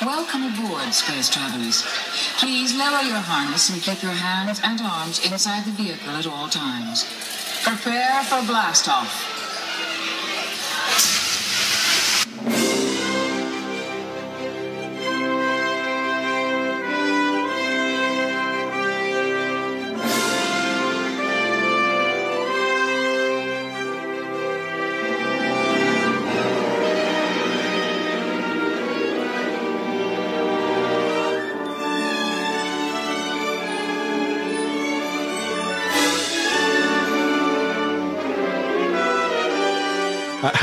Welcome aboard, space travelers. Please lower your harness and keep your hands and arms inside the vehicle at all times. Prepare for blast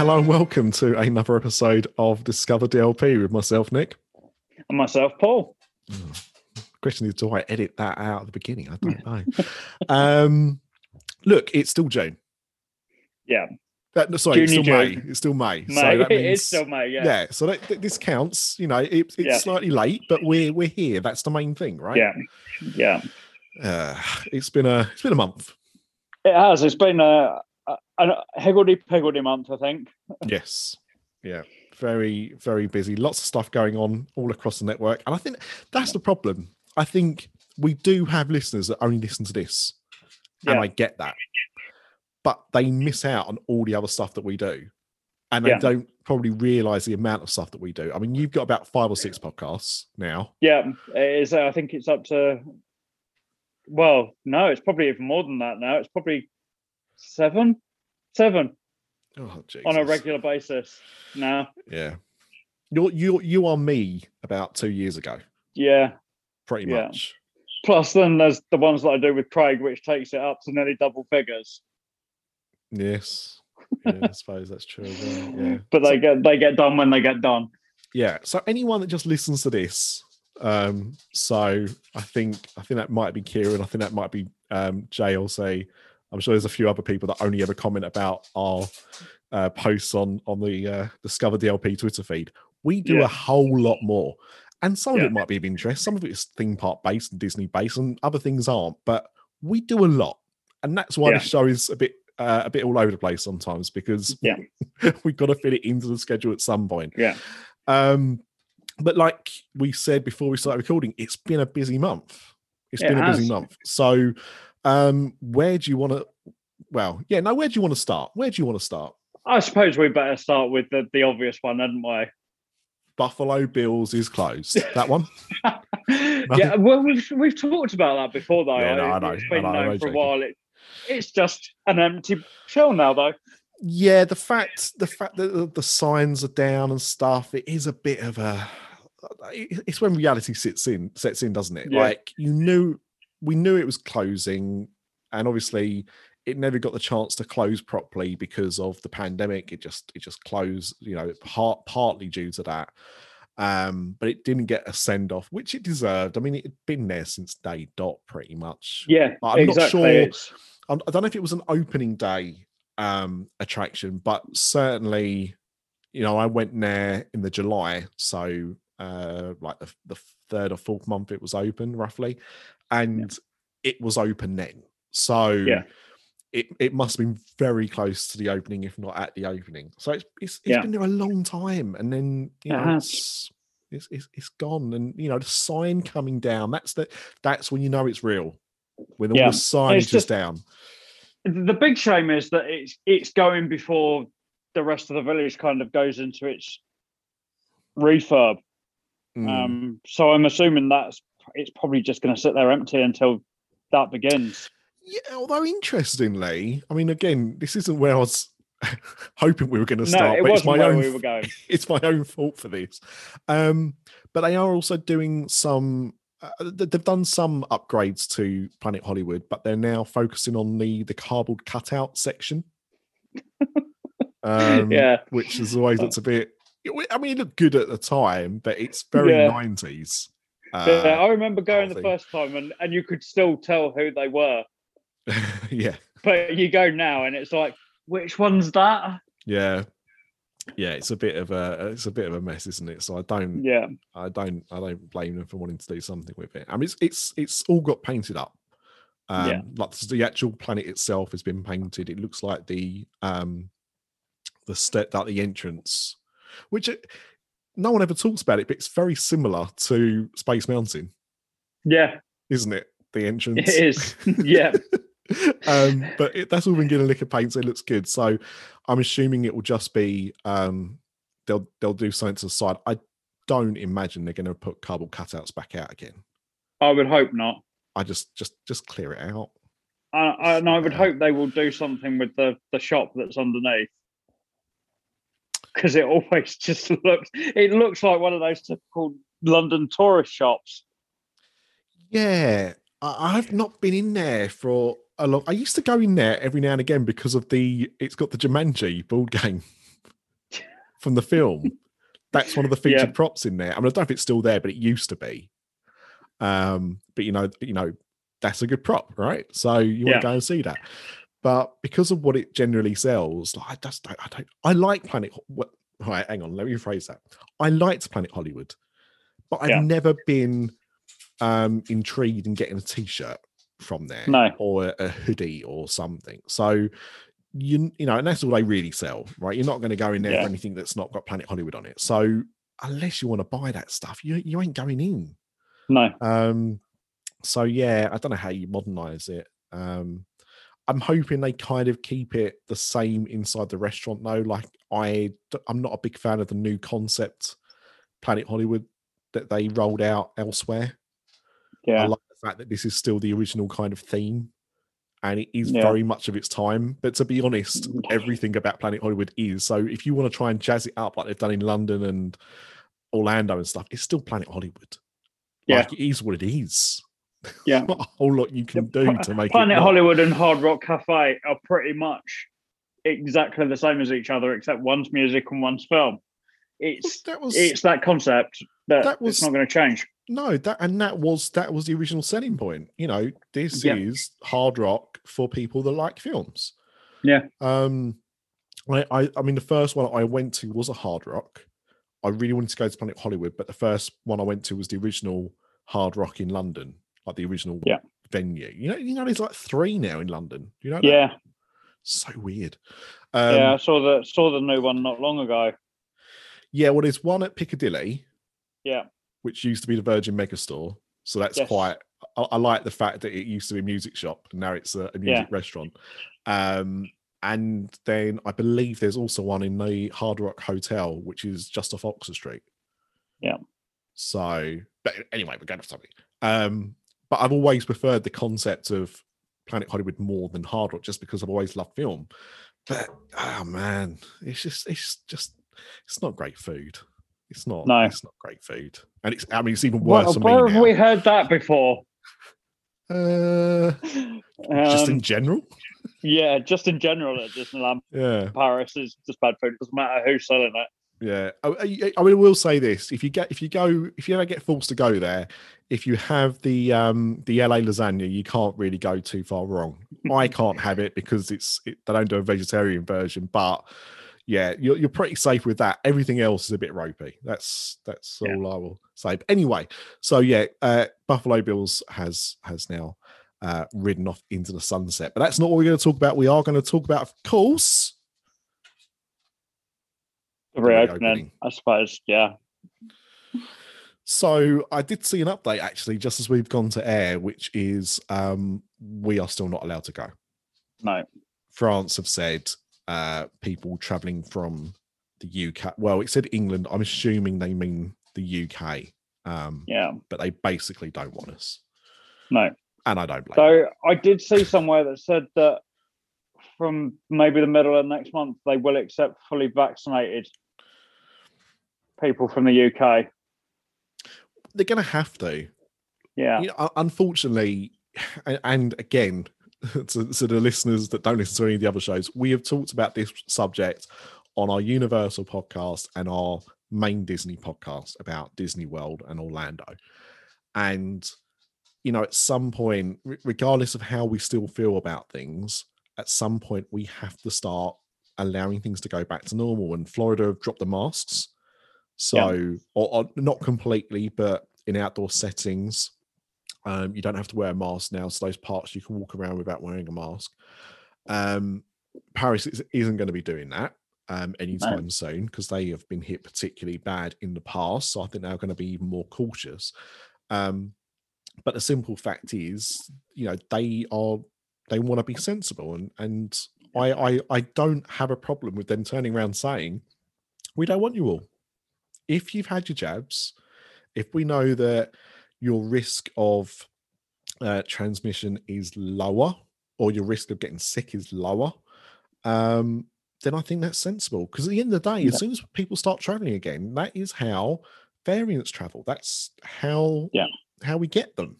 hello and welcome to another episode of Discover DLP with myself, Nick. And myself, Paul. Question is, do I edit that out at the beginning? I don't know. um, look, it's still June. Yeah. Uh, no, sorry, it's still June, May. It's still May. May. So that means, is still May, yeah. yeah. So that, th- this counts. You know, it, it's Yeah. slightly late, but we're we're here. That's the main thing, right? Yeah. Yeah. Uh, it's been a it's been a month. It has. It's been a, a, a higgledy piggledy month, I think. Yes. Yeah. Very, very busy. Lots of stuff going on all across the network. And I think that's the problem. I think we do have listeners that only listen to this. And I get that. But they miss out on all the other stuff that we do. And they Yeah. don't probably realize the amount of stuff that we do. I mean, you've got about five or six podcasts now. Yeah. It is. I think it's up to, well, no, it's probably even more than that now. It's probably seven, seven Oh, on a regular basis now. Yeah. You're you you are me about two years ago, Yeah. pretty Yeah. much. Plus, then there's the ones that I do with Craig, which takes it up to nearly double figures. Yes. Yeah, I suppose that's true well. Yeah. But they get they get done when they get done. yeah so anyone that just listens to this um so i think i think that might be kieran i think that might be um jay say i'm sure there's a few other people that only ever comment about our uh posts on on the uh discover dlp twitter feed we do Yeah. a whole lot more and some of it might be of interest some of it is theme park based and disney based and other things aren't but we do a lot and that's why Yeah. the show is a bit uh, a bit all over the place sometimes because Yeah. we've got to fit it into the schedule at some point Yeah. um, but like we said before we started recording, it's been a busy month. It's It been a busy month. So, um, where do you want to? Well, yeah. Now, where do you want to start? Where do you want to start? I suppose we better start with the, the obvious one, hadn't we? Buffalo Bills is closed. That one. yeah, well, we've we've talked about that before, though. Yeah, no, I know, It's I been I'm known only for a while. It, it's just an empty shell now, though. yeah, the fact the fact that the, the signs are down and stuff. It is a bit of a. It's when reality sits in, sets in, doesn't it? Yeah. Like you knew, we knew it was closing, and obviously it never got the chance to close properly because of the pandemic. It just it just closed, you know, part, partly due to that. Um, but it didn't get a send off, which it deserved. I mean, it had been there since day dot, pretty much. Yeah, I'm not sure- I'm- I don't know if it was an opening day um attraction, but certainly, you know, I went there in the July, so uh like the, the third or fourth month it was open roughly, and it was open then. So Yeah. it, it must have been very close to the opening, if not at the opening. So it's it's, it's Yeah. been there a long time, and then you It know it's, it's it's it's gone, and you know the sign coming down. That's the that's when you know it's real. When all Yeah. the signage is just- down. the big shame is that it's it's going before the rest of the village kind of goes into its refurb. Mm. Um, so I'm assuming that's it's probably just going to sit there empty until that begins. Yeah, although interestingly, I mean, again, this isn't where I was hoping we were going to start. No, it but it's my where own. we were going. It's my own fault for this. Um, but they are also doing some. Uh, they've done some upgrades to Planet Hollywood, but they're now focusing on the the cardboard cutout section. um, Yeah. which has always looked a bit. I mean, it looked good at the time, but it's very Yeah. Nineties. yeah, I remember going the first time, and and you could still tell who they were. yeah, But you go now, and it's like, which one's that? yeah, yeah. It's a bit of a it's a bit of a mess, isn't it? So I don't Yeah, I don't I don't blame them for wanting to do something with it. I mean, it's it's it's all got painted up. Um, Yeah. like the actual planet itself has been painted. It looks like the um the step that the entrance, which no one ever talks about it, but it's very similar to Space Mountain, Yeah, isn't it? The entrance. it is. yeah, um, but it, that's all been getting a lick of paint, so it looks good. So I'm assuming it will just be um, they'll they'll do something to the side. I don't imagine they're going to put cardboard cutouts back out again. I would hope not. I just just just clear it out. I, I, and I would hope they will do something with the the shop that's underneath. Because it always just looks, it looks like one of those typical London tourist shops. Yeah, I, I've not been in there for a long. I used to go in there every now and again because of the. It's got the Jumanji board game from the film. That's one of the Yeah. featured props in there. I mean, I don't know if it's still there, but it used to be. Um, but you know, you know, that's a good prop, right? So you want Yeah. to go and see that. But because of what it generally sells, like, I just don't, I don't. I like Planet. What? All right, hang on. Let me rephrase that. I liked Planet Hollywood, but I've Yeah. never been um intrigued in getting a t-shirt from there No. or a, a hoodie or something. So you you know, and that's all they really sell, right? You're not going to go in there Yeah. for anything that's not got Planet Hollywood on it. So unless you want to buy that stuff, you you ain't going in. No, Um, so yeah, I don't know how you modernize it. Um, I'm hoping they kind of keep it the same inside the restaurant though. Like I, I'm not a big fan of the new concept Planet Hollywood that they rolled out elsewhere. Yeah, I like the fact that this is still the original kind of theme, and it is Yeah. very much of its time. But to be honest, mm. everything about Planet Hollywood is. So if you want to try and jazz it up like they've done in London and Orlando and stuff, it's still Planet Hollywood. Yeah. Like it is what it is. Yeah. not a whole lot you can do to make Planet it. Hollywood and Hard Rock Cafe are pretty much exactly the same as each other, except one's music and one's film. It's That was it's that concept that, That was- it's not going to change. no that, and that was that was the original selling point. You know, this Yeah. is hard rock for people that like films. Yeah. Um, I, I I mean, the first one I went to was a hard rock. I really wanted to go to Planet Hollywood, but the first one I went to was the original hard rock in London, like the original Yeah. venue. You know, you know, there's like three now in London. You know, that? Yeah, so weird. Um, yeah. I saw the saw the new one not long ago. yeah. Well, there's one at Piccadilly, Yeah, which used to be the Virgin Megastore. So that's Yes. quite. I, I like the fact that it used to be a music shop and now it's a, a music restaurant. Um, and then I believe there's also one in the Hard Rock Hotel, which is just off Oxford Street. Yeah. So, but anyway, we're going to something. Um, but I've always preferred the concept of Planet Hollywood more than Hard Rock, just because I've always loved film. But oh man, it's just it's just it's not great food. It's not. No. it's not great food, and it's. I mean, it's even worse for where me have now. we heard that before? Uh, just in Um, general. yeah, just in general at Disneyland Yeah, Paris is just bad food. It Doesn't matter who's selling it. Yeah. I, I, I will say this: if you get, if you go, if you ever get forced to go there, if you have the um the LA lasagna, you can't really go too far wrong. I can't have it because it's it, they don't do a vegetarian version, but yeah, you're you're pretty safe with that. Everything else is a bit ropey. That's that's Yeah. all I will say. But anyway, so yeah, uh, Buffalo Bills has has now uh, ridden off into the sunset. But that's not what we're going to talk about. We are going to talk about, of course, reopening. I suppose. Yeah, So I did see an update actually, just as we've gone to air, which is um, we are still not allowed to go. no, France have said uh, people traveling from the UK. Well, it said England. I'm assuming they mean the UK, um, yeah, but they basically don't want us, no. and I don't blame. them. So I did see somewhere that said that from maybe the middle of next month they will accept fully vaccinated people from the UK. They're going to have to. Yeah, You know, unfortunately, and, again, to, to the listeners that don't listen to any of the other shows, we have talked about this subject on our Universal podcast and our main Disney podcast about Disney World and Orlando. And, you know, at some point, regardless of how we still feel about things, at some point we have to start allowing things to go back to normal. And Florida have dropped the masks. So, or, or not completely, but in outdoor settings, um, you don't have to wear a mask now. So those parts you can walk around without wearing a mask. Um, Paris is, isn't going to be doing that. um, anytime soon because they have been hit particularly bad in the past. So I think they're going to be even more cautious. Um, but the simple fact is, you know, they are they want to be sensible, and and I, I I don't have a problem with them turning around saying, we don't want you all. If you've had your jabs, if we know that your risk of uh, transmission is lower or your risk of getting sick is lower, um, then I think that's sensible. Because at the end of the day, Yeah. as soon as people start traveling again, that is how variants travel. That's how Yeah. how we get them.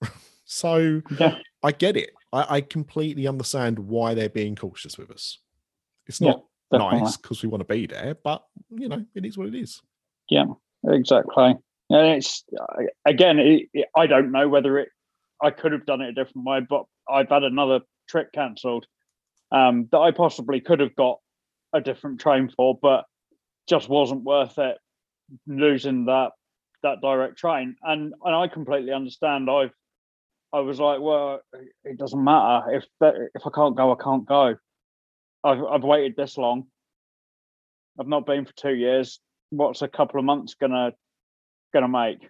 so Yeah. I get it. I, I completely understand why they're being cautious with us. It's not Definitely. nice because we want to be there, but you know, it is what it is. Yeah, exactly. And it's again, it, it, I don't know whether it. I could have done it a different way, but I've had another trip cancelled um, that I possibly could have got a different train for, but just wasn't worth it losing that that direct train. And and I completely understand. I've I was like, well, it doesn't matter if that, if I can't go, I can't go. I've I've waited this long. I've not been for two years. What's a couple of months gonna gonna make?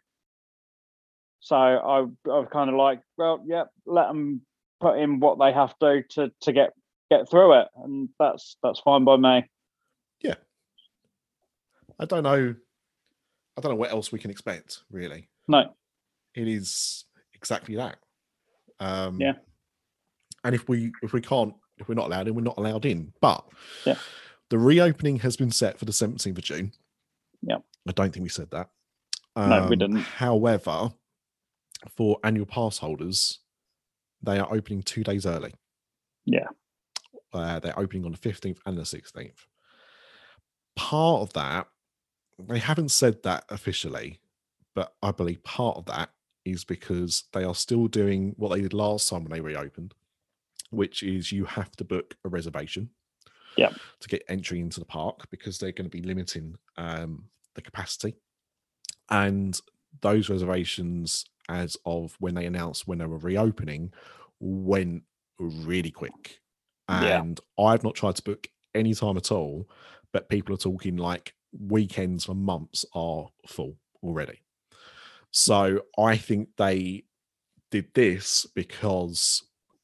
So I I was kind of like, well, yeah, let them put in what they have to to to get get through it, and that's that's fine by me. Yeah, I don't know. I don't know what else we can expect, really. No, It is exactly that. Um, Yeah. And if we if we can't if we're not allowed in, we're not allowed in. But Yeah. the reopening has been set for the 17th of June. Yeah. I don't think we said that. No, we Um, didn't. However, for annual pass holders, they are opening two days early. Yeah. Uh, they're opening on the 15th and the 16th. Part of that, they haven't said that officially, but I believe part of that is because they are still doing what they did last time when they reopened, which is you have to book a reservation Yeah. to get entry into the park because they're going to be limiting um, the capacity. And those reservations, as of when they announced when they were reopening, went really quick. Yeah. And I've not tried to book any time at all, but people are talking like weekends for months are full already. So I think they did this because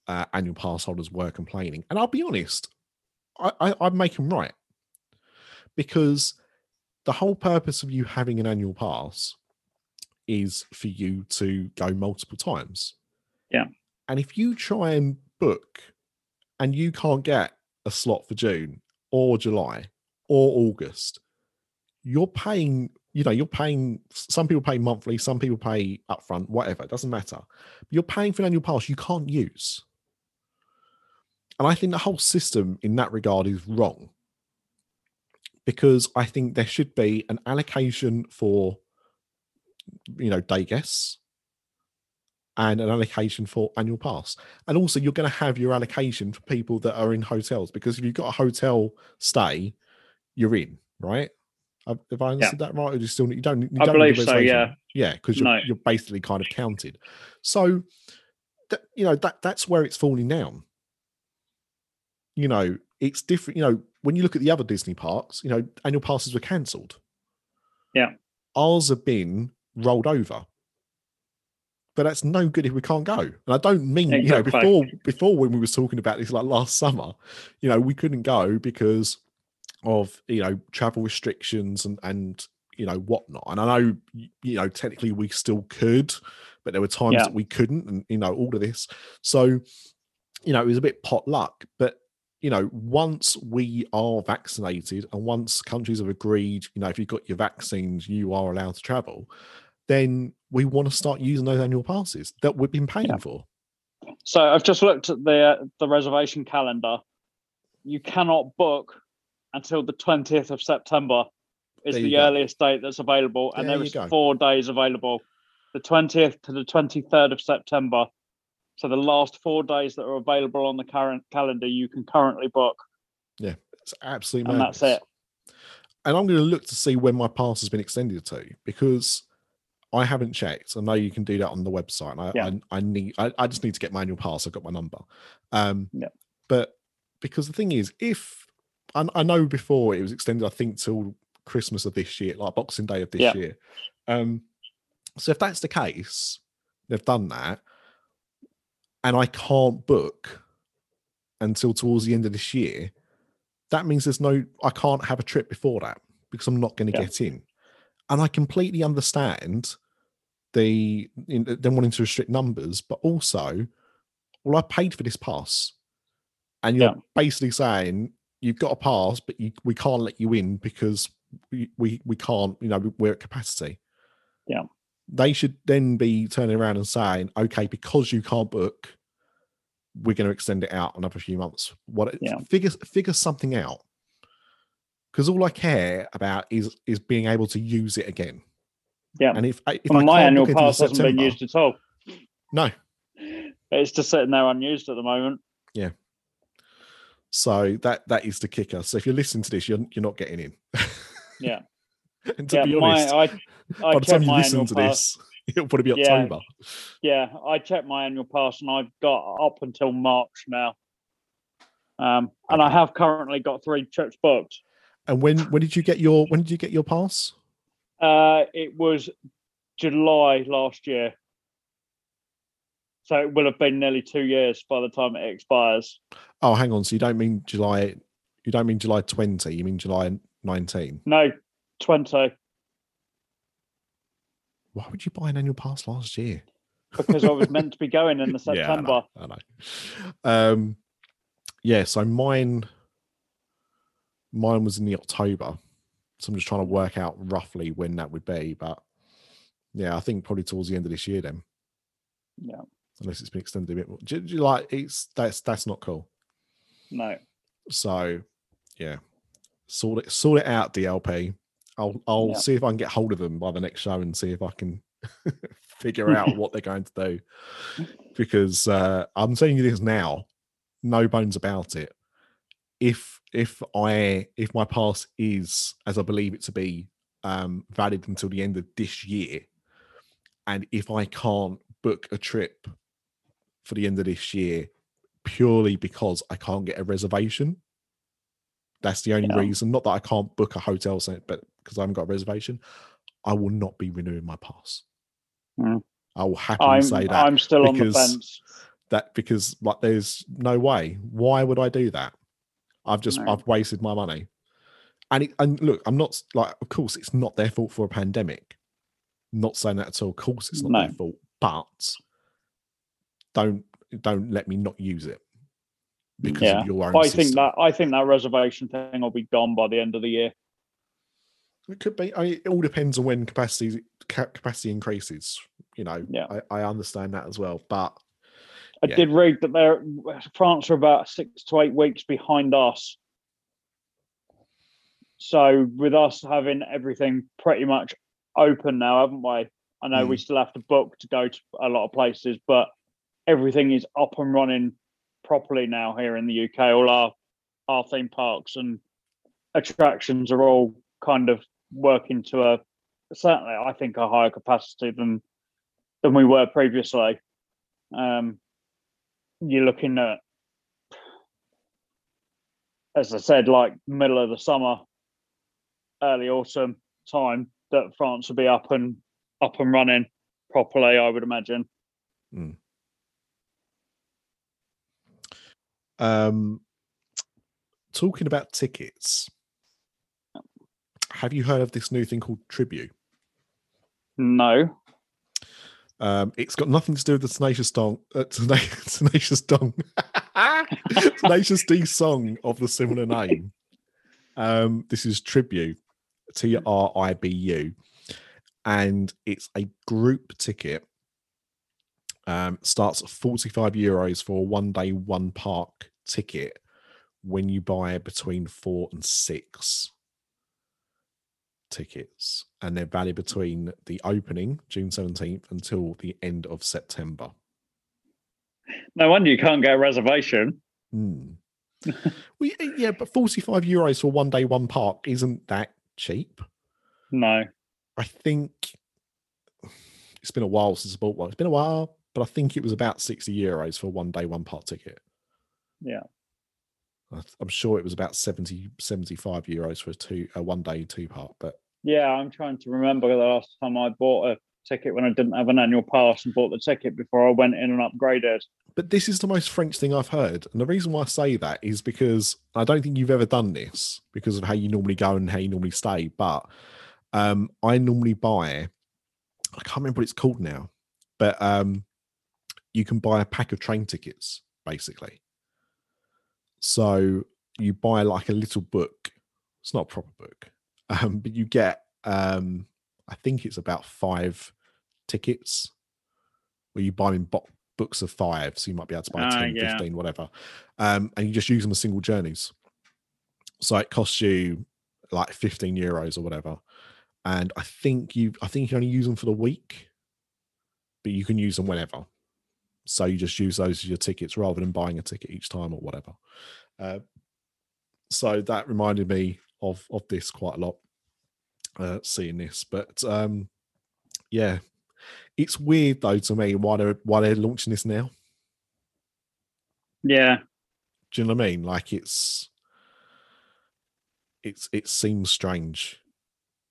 uh, annual pass holders were complaining. And I'll be honest, I, I, I'd make them right because the whole purpose of you having an annual pass is for you to go multiple times. Yeah. And if you try and book and you can't get a slot for June or July or August, you're paying, you know, you're paying, some people pay monthly, some people pay upfront, whatever, it doesn't matter. But you're paying for an annual pass you can't use. And I think the whole system in that regard is wrong because I think there should be an allocation for, you know, day guests and an allocation for annual pass. And also, you're going to have your allocation for people that are in hotels because if you've got a hotel stay, you're in, right? Have have I understood that right? Or do you still you don't? You I don't believe so, reservation? yeah, because you're No. you're basically kind of counted. So, that, you know that that's where it's falling down. You know, it's different. You know, when you look at the other Disney parks, you know, annual passes were cancelled. Yeah. ours have been rolled over. But that's no good if we can't go. And I don't mean, you know, before before when we was talking about this like last summer, you know, we couldn't go because of you know travel restrictions and and you know whatnot. And I know you know technically we still could, but there were times Yeah. that we couldn't, and you know all of this. So you know it was a bit pot luck, but you know once we are vaccinated and once countries have agreed, you know if you've got your vaccines, you are allowed to travel. Then we want to start using those annual passes that we've been paying Yeah. for. So I've just looked at the uh, the reservation calendar. You cannot book until the twentieth of September. Is the go. earliest date that's available, and There there you is go. four days available. The twentieth to the twenty third of September. So the last four days that are available on the current calendar, you can currently book, Yeah, It's absolutely and that's it. and I'm going to look to see when my pass has been extended to because I haven't checked. I know you can do that on the website. And I, Yeah. I, I need, I, I just need to get my annual pass. I've got my number. Um, Yeah. But because the thing is, if I, I know before it was extended, I think, till Christmas of this year, like Boxing Day of this Yeah. year. Um, so if that's the case, they've done that, and I can't book until towards the end of this year. That means there's no, I can't have a trip before that because I'm not going to Yeah. get in. And I completely understand the them wanting to restrict numbers, but also, well, I paid for this pass, and you're Yeah. basically saying you've got a pass, but you, we can't let you in because we, we we can't, you know, we're at capacity. Yeah. They should then be turning around and saying, okay, because you can't book, we're going to extend it out another few months. What Yeah. figure figure something out? Because all I care about is is being able to use it again. Yeah. And if if Well, my annual pass hasn't been used at all. no, It's just sitting there unused at the moment. Yeah. So that that is the kicker. So if you're listening to this, you're you're not getting in. Yeah. and to yeah, be my honest, I I by the time you listen to pass. this, it'll probably be Yeah. October. Yeah, I checked my annual pass and I've got up until March now. Um, and I have currently got three trips booked. And when when did you get your when did you get your pass? Uh, it was July last year. So it will have been nearly two years by the time it expires. Oh, hang on. So you don't mean July? You don't mean July twenty? You mean July nineteen? No, 20, Why would you buy an annual pass last year? because I was meant to be going in the Yeah, I know, September. I know. Um, yeah. So mine, mine was in the October. So I'm just trying to work out roughly when that would be. But yeah, I think probably towards the end of this year then. Yeah. Unless it's been extended a bit more. Do, do you like it's that's that's not cool. No. So yeah, sort it sort it out, DLP. I'll I'll Yeah. see if I can get hold of them by the next show and see if I can figure out what they're going to do. Because uh, I'm telling you this now, no bones about it. If if I if my pass is as I believe it to be um, valid until the end of this year, and if I can't book a trip for the end of this year purely because I can't get a reservation. That's the only Yeah. reason. Not that I can't book a hotel, but because I haven't got a reservation, I will not be renewing my pass. Mm. I will happily I'm say that I'm still on the fence. that because like there's no way. Why would I do that? I've just No. I've wasted my money. And it, and look, I'm not like of course it's not their fault for a pandemic. Not saying that at all. Of course it's not their fault, but don't don't let me not use it because Yeah. of your own I think that I think that reservation thing will be gone by the end of the year. It could be. I mean, it all depends on when capacity capacity increases. You know, Yeah. I, I understand that as well. But I Yeah. did read that they're France are about six to eight weeks behind us. So with us having everything pretty much open now, haven't we? I know we hmm. still have to book to go to a lot of places, but everything is up and running properly now here in the UK. All our our theme parks and attractions are all kind of working to a certainly I think a higher capacity than than we were previously. Um, you're looking at, as I said, like middle of the summer, early autumn time that France will be up and up and running properly. I would imagine. um, talking about tickets, have you heard of this new thing called Tribu? No, Um, it's got nothing to do with the Tenacious Dong, uh, Tena- Tenacious Dong, Tenacious D song of the similar name. Um, this is Tribu, T R I B U, and it's a group ticket. Um, starts at 45 euros for a one day, one park ticket when you buy between four and six tickets, and they're valid between the opening June 17th until the end of September. no wonder you can't get a reservation. Hmm. well, yeah, but 45 euros for one day, one park isn't that cheap. No, I think it's been a while since I bought one. It's been a while, but I think it was about 60 euros for one day, one park ticket. Yeah. I'm sure it was about 70, 75 euros for a two a one day two part. But Yeah, I'm trying to remember the last time I bought a ticket when I didn't have an annual pass and bought the ticket before I went in and upgraded. but this is the most French thing I've heard, and the reason why I say that is because I don't think you've ever done this because of how you normally go and how you normally stay. But um, I normally buy, I can't remember what it's called now, but um, you can buy a pack of train tickets basically. So you buy like a little book. It's not a proper book, um, but you get, um, I think it's about five tickets where you buy them in bo- books of five. So you might be able to buy Ah, 10, yeah. 15, whatever. Um, and you just use them as single journeys. So it costs you like 15 euros or whatever. And I think you, I think you only use them for the week, but you can use them whenever. So you just use those as your tickets rather than buying a ticket each time or whatever. Uh, so that reminded me of of this quite a lot, uh, seeing this. But um, yeah, it's weird though to me why they're why they're launching this now. Yeah, Do you know what I mean? Like it's it's it seems strange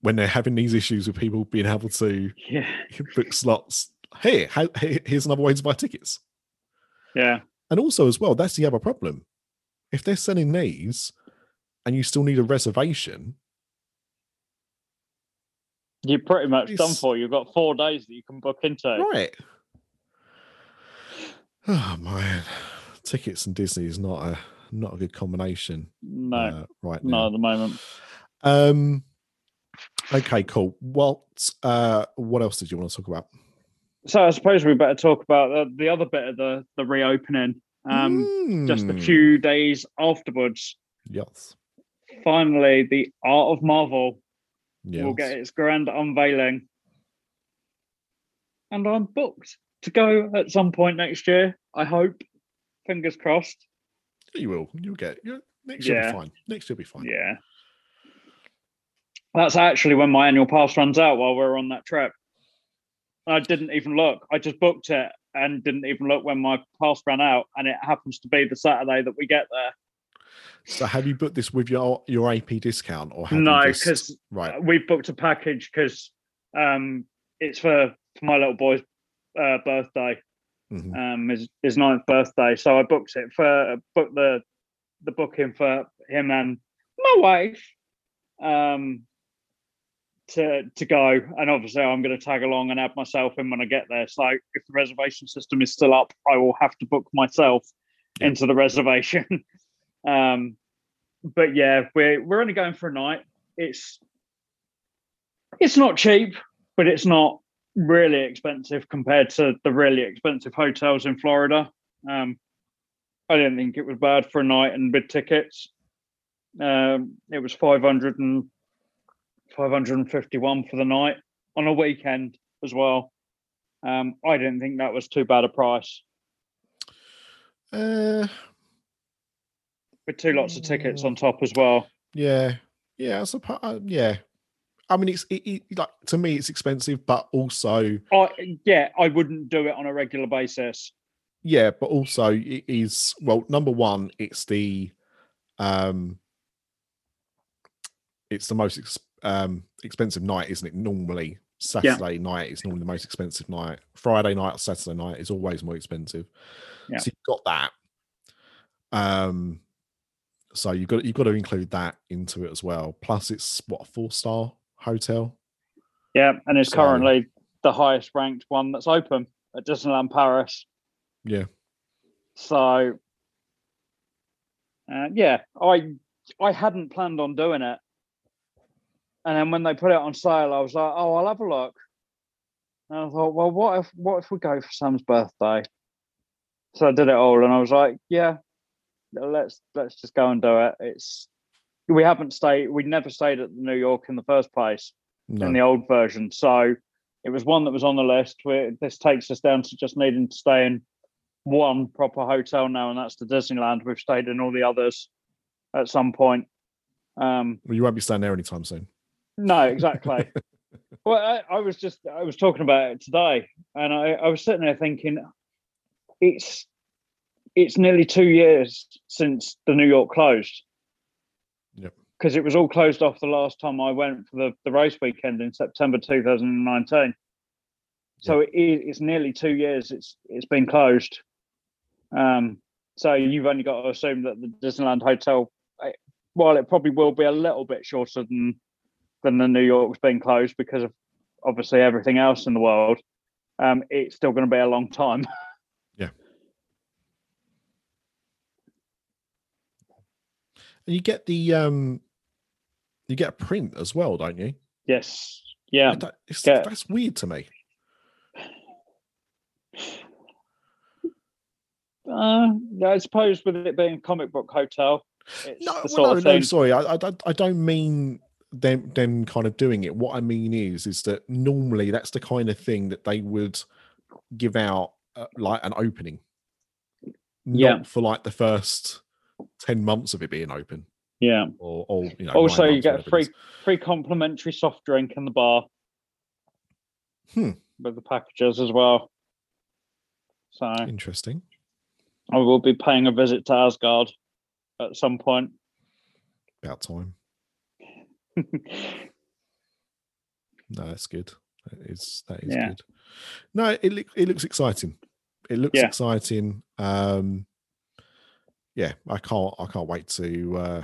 when they're having these issues with people being able to yeah, book slots. Ha- here- here's another way to buy tickets. yeah. And also, as well, that's the other problem. If they're selling these and you still need a reservation, You're pretty much done for. You've got four days that you can book into. right? Oh man, tickets and Disney is not a not a good combination No, uh, right no, now. at the moment. Um, okay, cool. What uh, what else did you want to talk about? So I suppose we better talk about the, the other bit of the the reopening. Um, just a Hmm, few days afterwards, Yes. Finally, the Art of Marvel Yes. will get its grand unveiling, and I'm booked to go at some point next year. I hope. Fingers crossed. You will. You'll get. You'll, next year will be fine. Next year will be fine. Yeah. That's actually when my annual pass runs out while we're on that trip. I didn't even look. I just booked it and didn't even look when my pass ran out. And it happens to be the Saturday that we get there. So have you booked this with your your AP discount or have No, just, because right? we've booked a package because um, it's for, for my little boy's uh, birthday, mhm. um, his, his ninth birthday. So I booked it for booked the the booking for him and my wife um, to to go. And obviously, I'm going to tag along and add myself in when I get there. So if the reservation system is still up, I will have to book myself into the reservation. um, but yeah, we're we're only going for a night. It's it's not cheap, but it's not really expensive compared to the really expensive hotels in Florida. Um, I didn't think it was bad for a night and with tickets. Um, it was 500 and 551 for the night on a weekend as well. Um, I didn't think that was too bad a price Uh, with two lots of tickets on top as well. yeah, yeah. I suppose. Uh, yeah. I mean, it's it, it, like to me, it's expensive, but also I, yeah, I wouldn't do it on a regular basis. yeah, but also it is well. Number one, it's the um, it's the most ex- um expensive night, isn't it? Normally, Saturday night is normally the most expensive night. Friday night or Saturday night is always more expensive. Yeah. So you've got that. Um, so you've got you've got to include that into it as well. Plus, it's what a four star hotel. Yeah, and it's So- currently the highest ranked one that's open at Disneyland Paris. Yeah. So, uh, yeah, I I hadn't planned on doing it, and then when they put it on sale, I was like, oh, I'll have a look. And I thought, well, what if what if we go for Sam's birthday? So I did it all, and I was like, yeah, let's let's just go and do it. It's we haven't stayed, we never stayed at New York in the first place No. in the old version. So it was one that was on the list. Where this takes us down to just needing to stay in one proper hotel now, and that's the Disneyland. We've stayed in all the others at some point. Um, well, you won't be staying there anytime soon. no, exactly. well, I, I was just I was talking about it today, and I, I was sitting there thinking, it's it's nearly two years since the New York closed. Yep. Because it was all closed off the last time I went for the, the race weekend in September 2019. So it, it's nearly two years it's it's been closed. Um, so you've only got to assume that the Disneyland Hotel, eh, while it probably will be a little bit shorter than than the New York's been closed because of obviously everything else in the world, um, it's still going to be a long time. Yeah. And you get the um, you get a print as well, don't you? yes. Yeah. That- it's- Yeah. That's weird to me. Uh, yeah, I suppose with it being a comic book hotel, it's No, well, no, no, sorry. I, I, don't- I don't mean them them kind of doing it. What I mean is, is that normally that's the kind of thing that they would give out uh, like an opening, not Yeah. for like the first ten months of it being open, Yeah. or, or you know. Also, you get a free free complimentary soft drink in the bar. Hmm. With the packages as well. So interesting. I will be paying a visit to Asgard at some point. About time. No, that's good. That is that is Yeah. good. No, it it looks exciting. It looks Yeah. exciting. Um yeah, I can't I can't wait to uh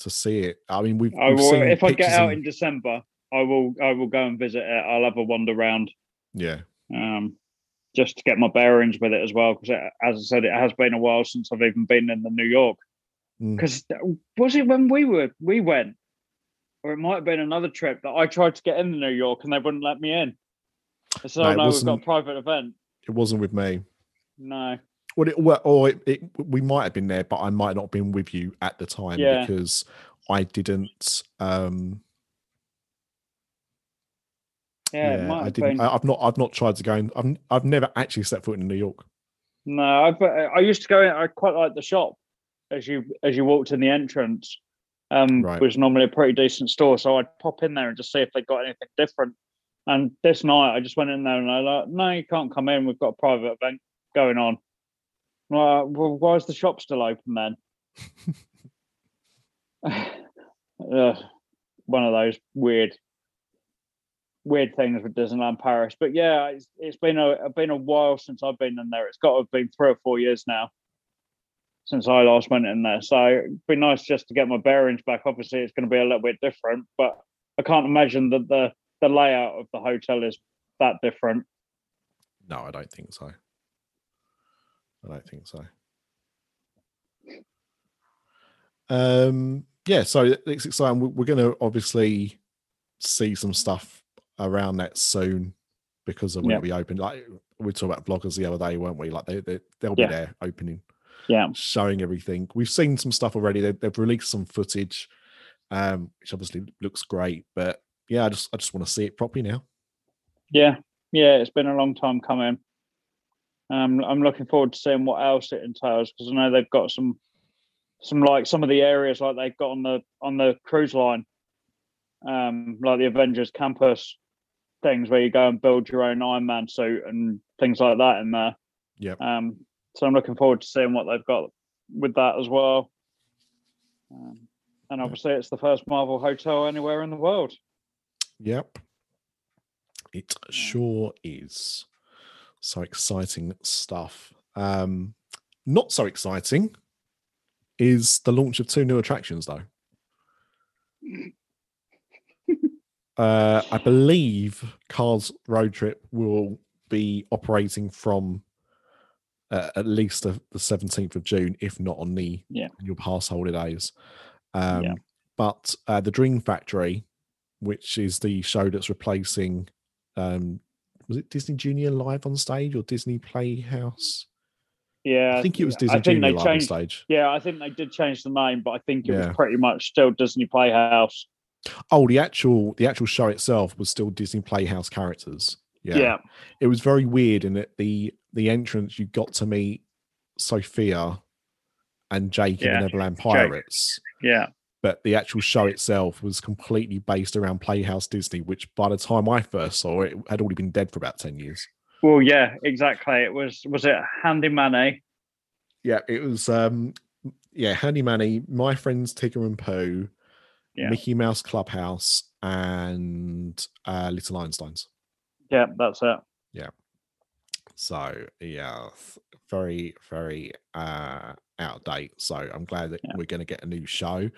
to see it. I mean we've, I we've will, seen if I get out and- in December, I will I will go and visit it. I'll have a wander around, yeah. um, just to get my bearings with it as well. Because as I said, it has been a while since I've even been in the New York. Mm. Because was it when we were we went, or it might have been another trip that I tried to get in the New York and they wouldn't let me in. No, "Oh it no, we've got a private event." It wasn't with me. No, Well, it, well or it, it, we might have been there, but I might not have been with you at the time Yeah. because I didn't. um yeah, Yeah, I didn't. been. I, I've not. I've not tried to go. In, I've I've never actually set foot in New York. No, I I used to go in. I quite like the shop as you as you walked in the entrance. Um, Right. was normally a pretty decent store, so I'd pop in there and just see if they got anything different. And this night, I just went in there and I like, no, you can't come in. We've got a private event going on. I'm well, why is the shop still open then? Ugh, one of those weird, weird things with Disneyland Paris. But yeah, it's, it's been a been a while since I've been in there. It's got to have been three or four years now since I last went in there. So it'd be nice just to get my bearings back. Obviously, it's going to be a little bit different, but I can't imagine that the the layout of the hotel is that different. No, I don't think so. I don't think so. Um, yeah, so it's exciting. We- We're going to obviously see some stuff around that soon because of when Yeah. be open. Like we talked about vloggers the other day, weren't we? Like they, they they'll be Yeah. there opening, Yeah, showing everything. We've seen some stuff already. They've, they've released some footage, um, which obviously looks great. But yeah, I just I just want to see it properly now. yeah, yeah. It's been a long time coming. Um, I'm looking forward to seeing what else it entails because I know they've got some, some like some of the areas like they've got on the on the cruise line, um, like the Avengers campus things where you go and build your own Iron Man suit and things like that in there. Yeah. Um, so I'm looking forward to seeing what they've got with that as well. Um, and obviously, it's the first Marvel hotel anywhere in the world. Yep. It sure is. So exciting stuff. Um, not so exciting is the launch of two new attractions, though. uh, I believe Cars Road Trip will be operating from uh, at least the, the 17th of June, if not on the Yeah. your pass holidays. Um, Yeah. But uh, the Dream Factory, which is the show that's replacing, um, was it Disney Junior Live on Stage or Disney Playhouse? Yeah, I think it was I Disney think Junior they Live changed. on Stage. Yeah, I think they did change the name, but I think it Yeah. was pretty much still Disney Playhouse. Oh, the actual the actual show itself was still Disney Playhouse characters. Yeah. Yeah, It was very weird in that the the entrance you got to meet Sofia and Jake in Yeah, the Neverland Pirates. yeah, but the actual show itself was completely based around Playhouse Disney, which by the time I first saw it, had already been dead for about 10 years. Well, yeah, exactly. It was was it Handy Manny, yeah, it was um yeah, Handy Manny, my friends Tigger and Pooh, Yeah. Mickey Mouse Clubhouse, and uh Little Einsteins. Yeah, that's it. So yeah, very, very uh out of date. So I'm glad that Yeah. we're gonna get a new show.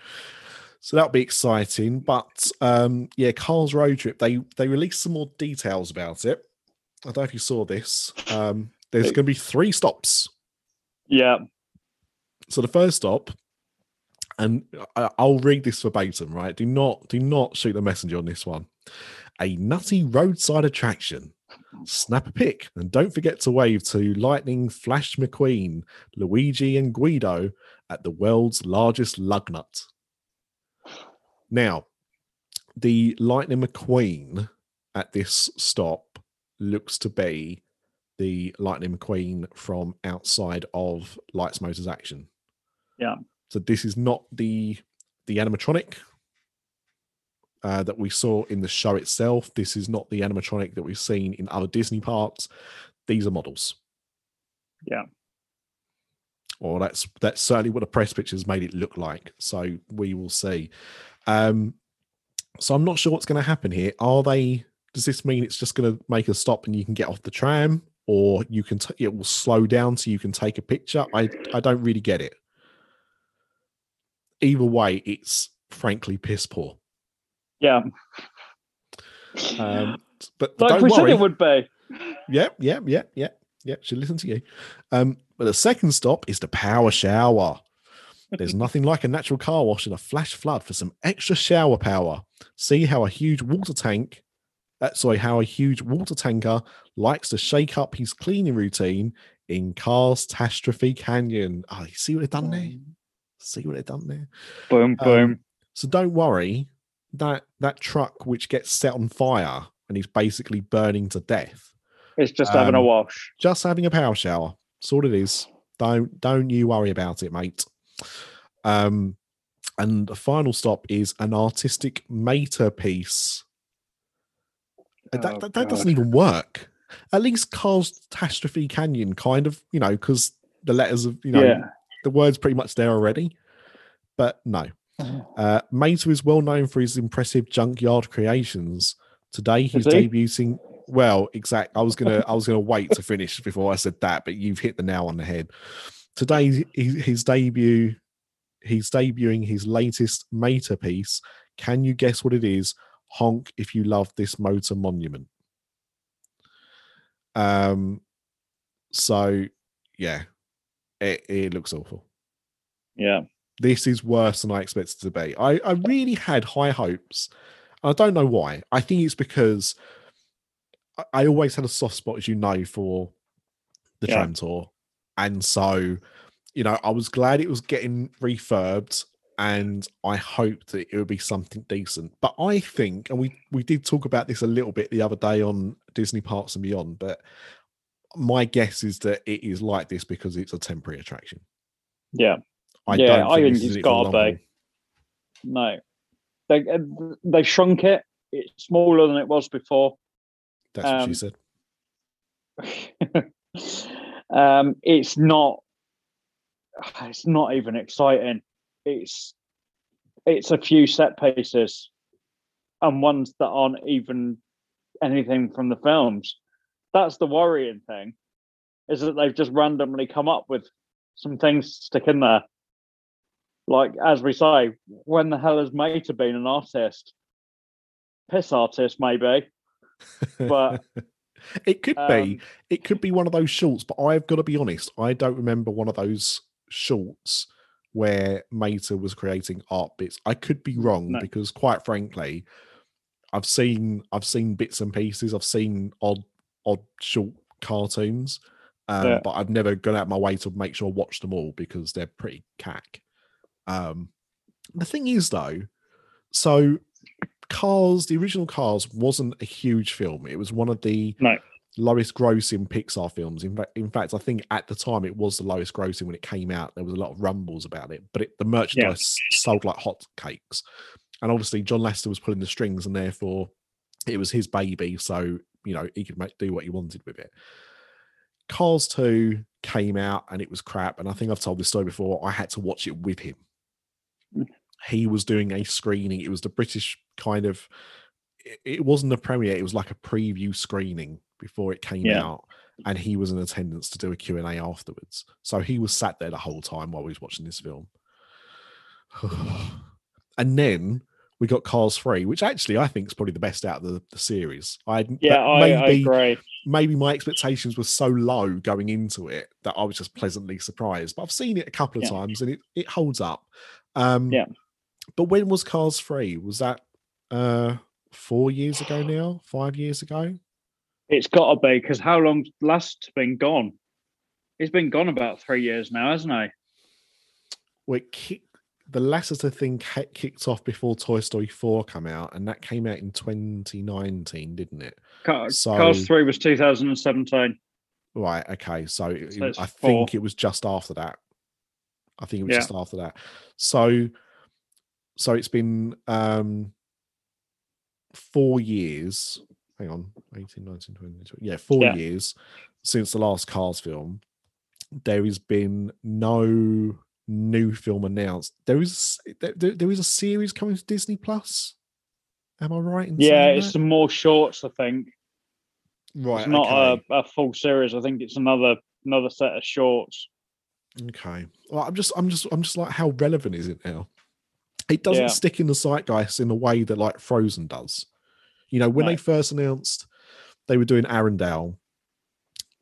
So that'll be exciting. But um yeah, Cars Road Trip, they they released some more details about it. I don't know if you saw this. Um there's gonna be three stops. Yeah, So the first stop, and I- I'll read this verbatim, right? Do not do not shoot the messenger on this one. A nutty roadside attraction. Snap a pic and don't forget to wave to Lightning Flash McQueen, Luigi, and Guido at the world's largest lug nut. Now, the Lightning McQueen at this stop looks to be the Lightning McQueen from outside of Lights Motors Action. Yeah. So this is not the the animatronic uh, that we saw in the show itself. This is not the animatronic that we've seen in other Disney parks. These are models. Yeah. Or that's that's certainly what the press pictures made it look like. So we will see. Um, so I'm not sure what's going to happen here. Are they? Does this mean it's just going to make a stop and you can get off the tram, or you can t- it will slow down so you can take a picture? I I don't really get it. Either way, it's frankly piss poor. Yeah. Um, but like don't we worry. said it would be. Yeah, yeah, yeah, yeah, yeah. Should listen to you. Um, but the second stop is the power shower. There's nothing like a natural car wash and a flash flood for some extra shower power. See how a huge water tank, uh, sorry, how a huge water tanker likes to shake up his cleaning routine in Cars Catastrophe Canyon. Oh, you see what they've done there? See what they've done there? Boom, Um, boom. So don't worry, that that truck which gets set on fire and he's basically burning to death it's just having a um, wash. just having a power shower. That's all it is. Don't don't you worry about it, mate. Um, and the final stop is an artistic Mater piece. Uh, that, Oh, that, that doesn't even work. At least Cars Catastrophe Canyon, kind of, you know, because the letters of, you know, yeah. the word's pretty much there already. But no, uh, Mater is well known for his impressive junkyard creations. Today he's he? debuting. Well, exact. I was gonna, I was gonna wait to finish before I said that, but you've hit the nail on the head. Today, he- his debut, he's debuting his latest Mater piece. Can you guess what it is? Honk if you love this motor monument. Um, so yeah, it, it looks awful Yeah. This is worse than I expected to be. I, I really had high hopes. I don't know why. I think it's because I, I always had a soft spot, as you know, for the Yeah. tram tour. And so, you know, I was glad it was getting refurbed and I hoped that it would be something decent. But I think, and we we did talk about this a little bit the other day on Disney Parks and Beyond, but my guess is that it is like this because it's a temporary attraction. Yeah. I Yeah, don't I think this it's it for the gotta long be. No. They uh, they shrunk it. It's smaller than it was before. That's what she Um, said. um, it's not. It's not even exciting. It's it's a few set pieces, and ones that aren't even anything from the films. That's the worrying thing, is that they've just randomly come up with some things to stick in there. Like as we say, when the hell has Mater been an artist? Piss artist, maybe. but, it could be. Um, It could be one of those shorts, but I've got to be honest. I don't remember one of those shorts where Mater was creating art bits. I could be wrong No. because, quite frankly, I've seen I've seen bits and pieces. I've seen odd odd short cartoons, um, Yeah. but I've never gone out my way to make sure I watch them all because they're pretty cack. Um, the thing is, though, so Cars, the original Cars, wasn't a huge film. It was one of the No. lowest grossing Pixar films. In fact, in fact, I think at the time it was the lowest grossing when it came out. There was a lot of rumbles about it, but it, the merchandise sold like hot cakes. And obviously, John Lasseter was pulling the strings, and therefore, it was his baby. So you know he could make do what he wanted with it. Cars 2 came out and it was crap. And I think I've told this story before. I had to watch it with him. He was doing a screening. It was the British kind of, it- wasn't a premiere, it was like a preview screening before it came Yeah. out. And he was in attendance to do a Q&A afterwards. So he was sat there the whole time while we was watching this film. and then we got Cars 3, which actually I think is probably the best out of the, the series. I Yeah, I, I agree. Maybe my expectations were so low going into it that I was just pleasantly surprised. But I've seen it a couple of Yeah. times and it, it holds up. Um, Yeah. But when was Cars 3? Was that uh, four years ago now? Five years ago? It's got to be because how long last been gone? It's been gone about three years now, hasn't he? Well, it the Lasseter thing kicked off before Toy Story 4 came out, and that came out in 2019, didn't it? Car- So- Cars three was 2017. Right. Okay. So, it- So I four. think it was just after that. I think it was Yeah. just after that. So, so it's been um four years. Hang on, 18, 19, 20, 20 yeah, four Yeah. years since the last Cars film. There has been no new film announced. There is there, there- is a series coming to Disney Plus. Am I right in Yeah, it's that? some more shorts. I think right. it's not okay. a, a full series. I think it's another another set of shorts. Okay. Well, I'm just, I'm just, I'm just like, how relevant is it now? It doesn't Yeah. stick in the zeitgeist in the way that like Frozen does. You know, when No. they first announced they were doing Arendelle,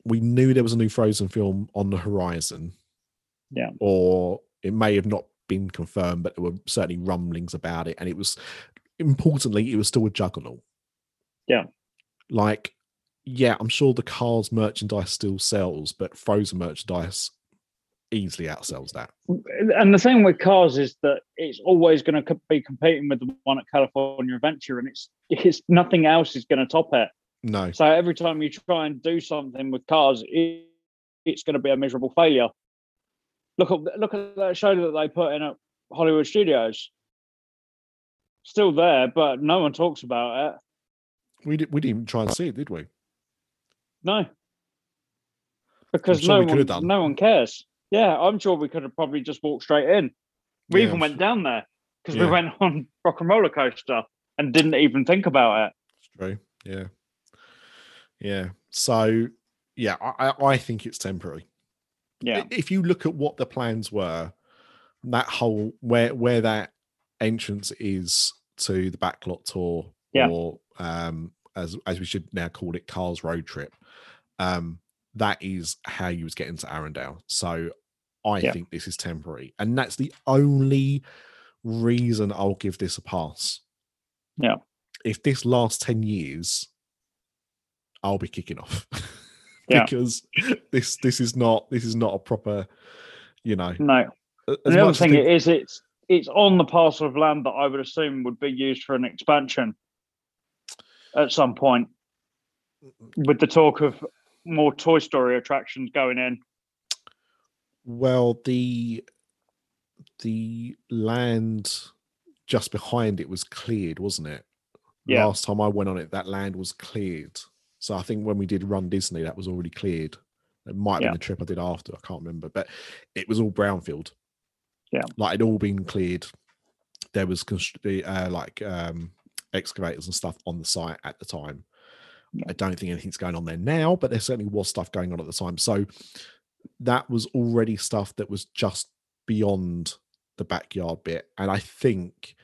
we knew there was a new Frozen film on the horizon. Yeah. Or it may have not been confirmed, but there were certainly rumblings about it. And it was importantly, it was still a juggernaut. Yeah. Like, yeah, I'm sure the Cars merchandise still sells, but Frozen merchandise easily outsells that. Mm, and the thing with cars is that it's always going to be competing with the one at California Adventure, and it's it's nothing else is going to top it. No. So every time you try and do something with cars, it, it's going to be a miserable failure. Look at look at that show that they put in at Hollywood Studios. Still there, but no one talks about it. We did, we didn't even try and see it, did we? No, because sure no one done. no one cares. Yeah, I'm sure we could have probably just walked straight in. We Yeah, even went down there because Yeah. we went on Rock and Roller Coaster and didn't even think about it. It's true. Yeah. Yeah. So, yeah, I- I think it's temporary. Yeah, If you look at what the plans were, that whole where where that entrance is to the backlot tour, Yeah. or um, as as we should now call it, Cars Road Trip. Um, that is how you was getting to Arendelle. So I Yeah. think this is temporary, and that's the only reason I'll give this a pass. Yeah. If this lasts ten years, I'll be kicking off Yeah. because this this is not this is not a proper, you know. no. as the other thing is, it's it's on the parcel of land that I would assume would be used for an expansion at some point, with the talk of more Toy Story attractions going in. Well, the the land just behind it was cleared, wasn't it? Yeah. Last time I went on it, that land was cleared. So I think when we did Run Disney, that was already cleared. It might have Yeah. been the trip I did after. I can't remember, but it was all brownfield. Yeah. like it'd all been cleared. There was uh, like um, excavators and stuff on the site at the time. Yeah. I don't think anything's going on there now, but there certainly was stuff going on at the time. So that was already stuff that was just beyond the backyard bit. And I think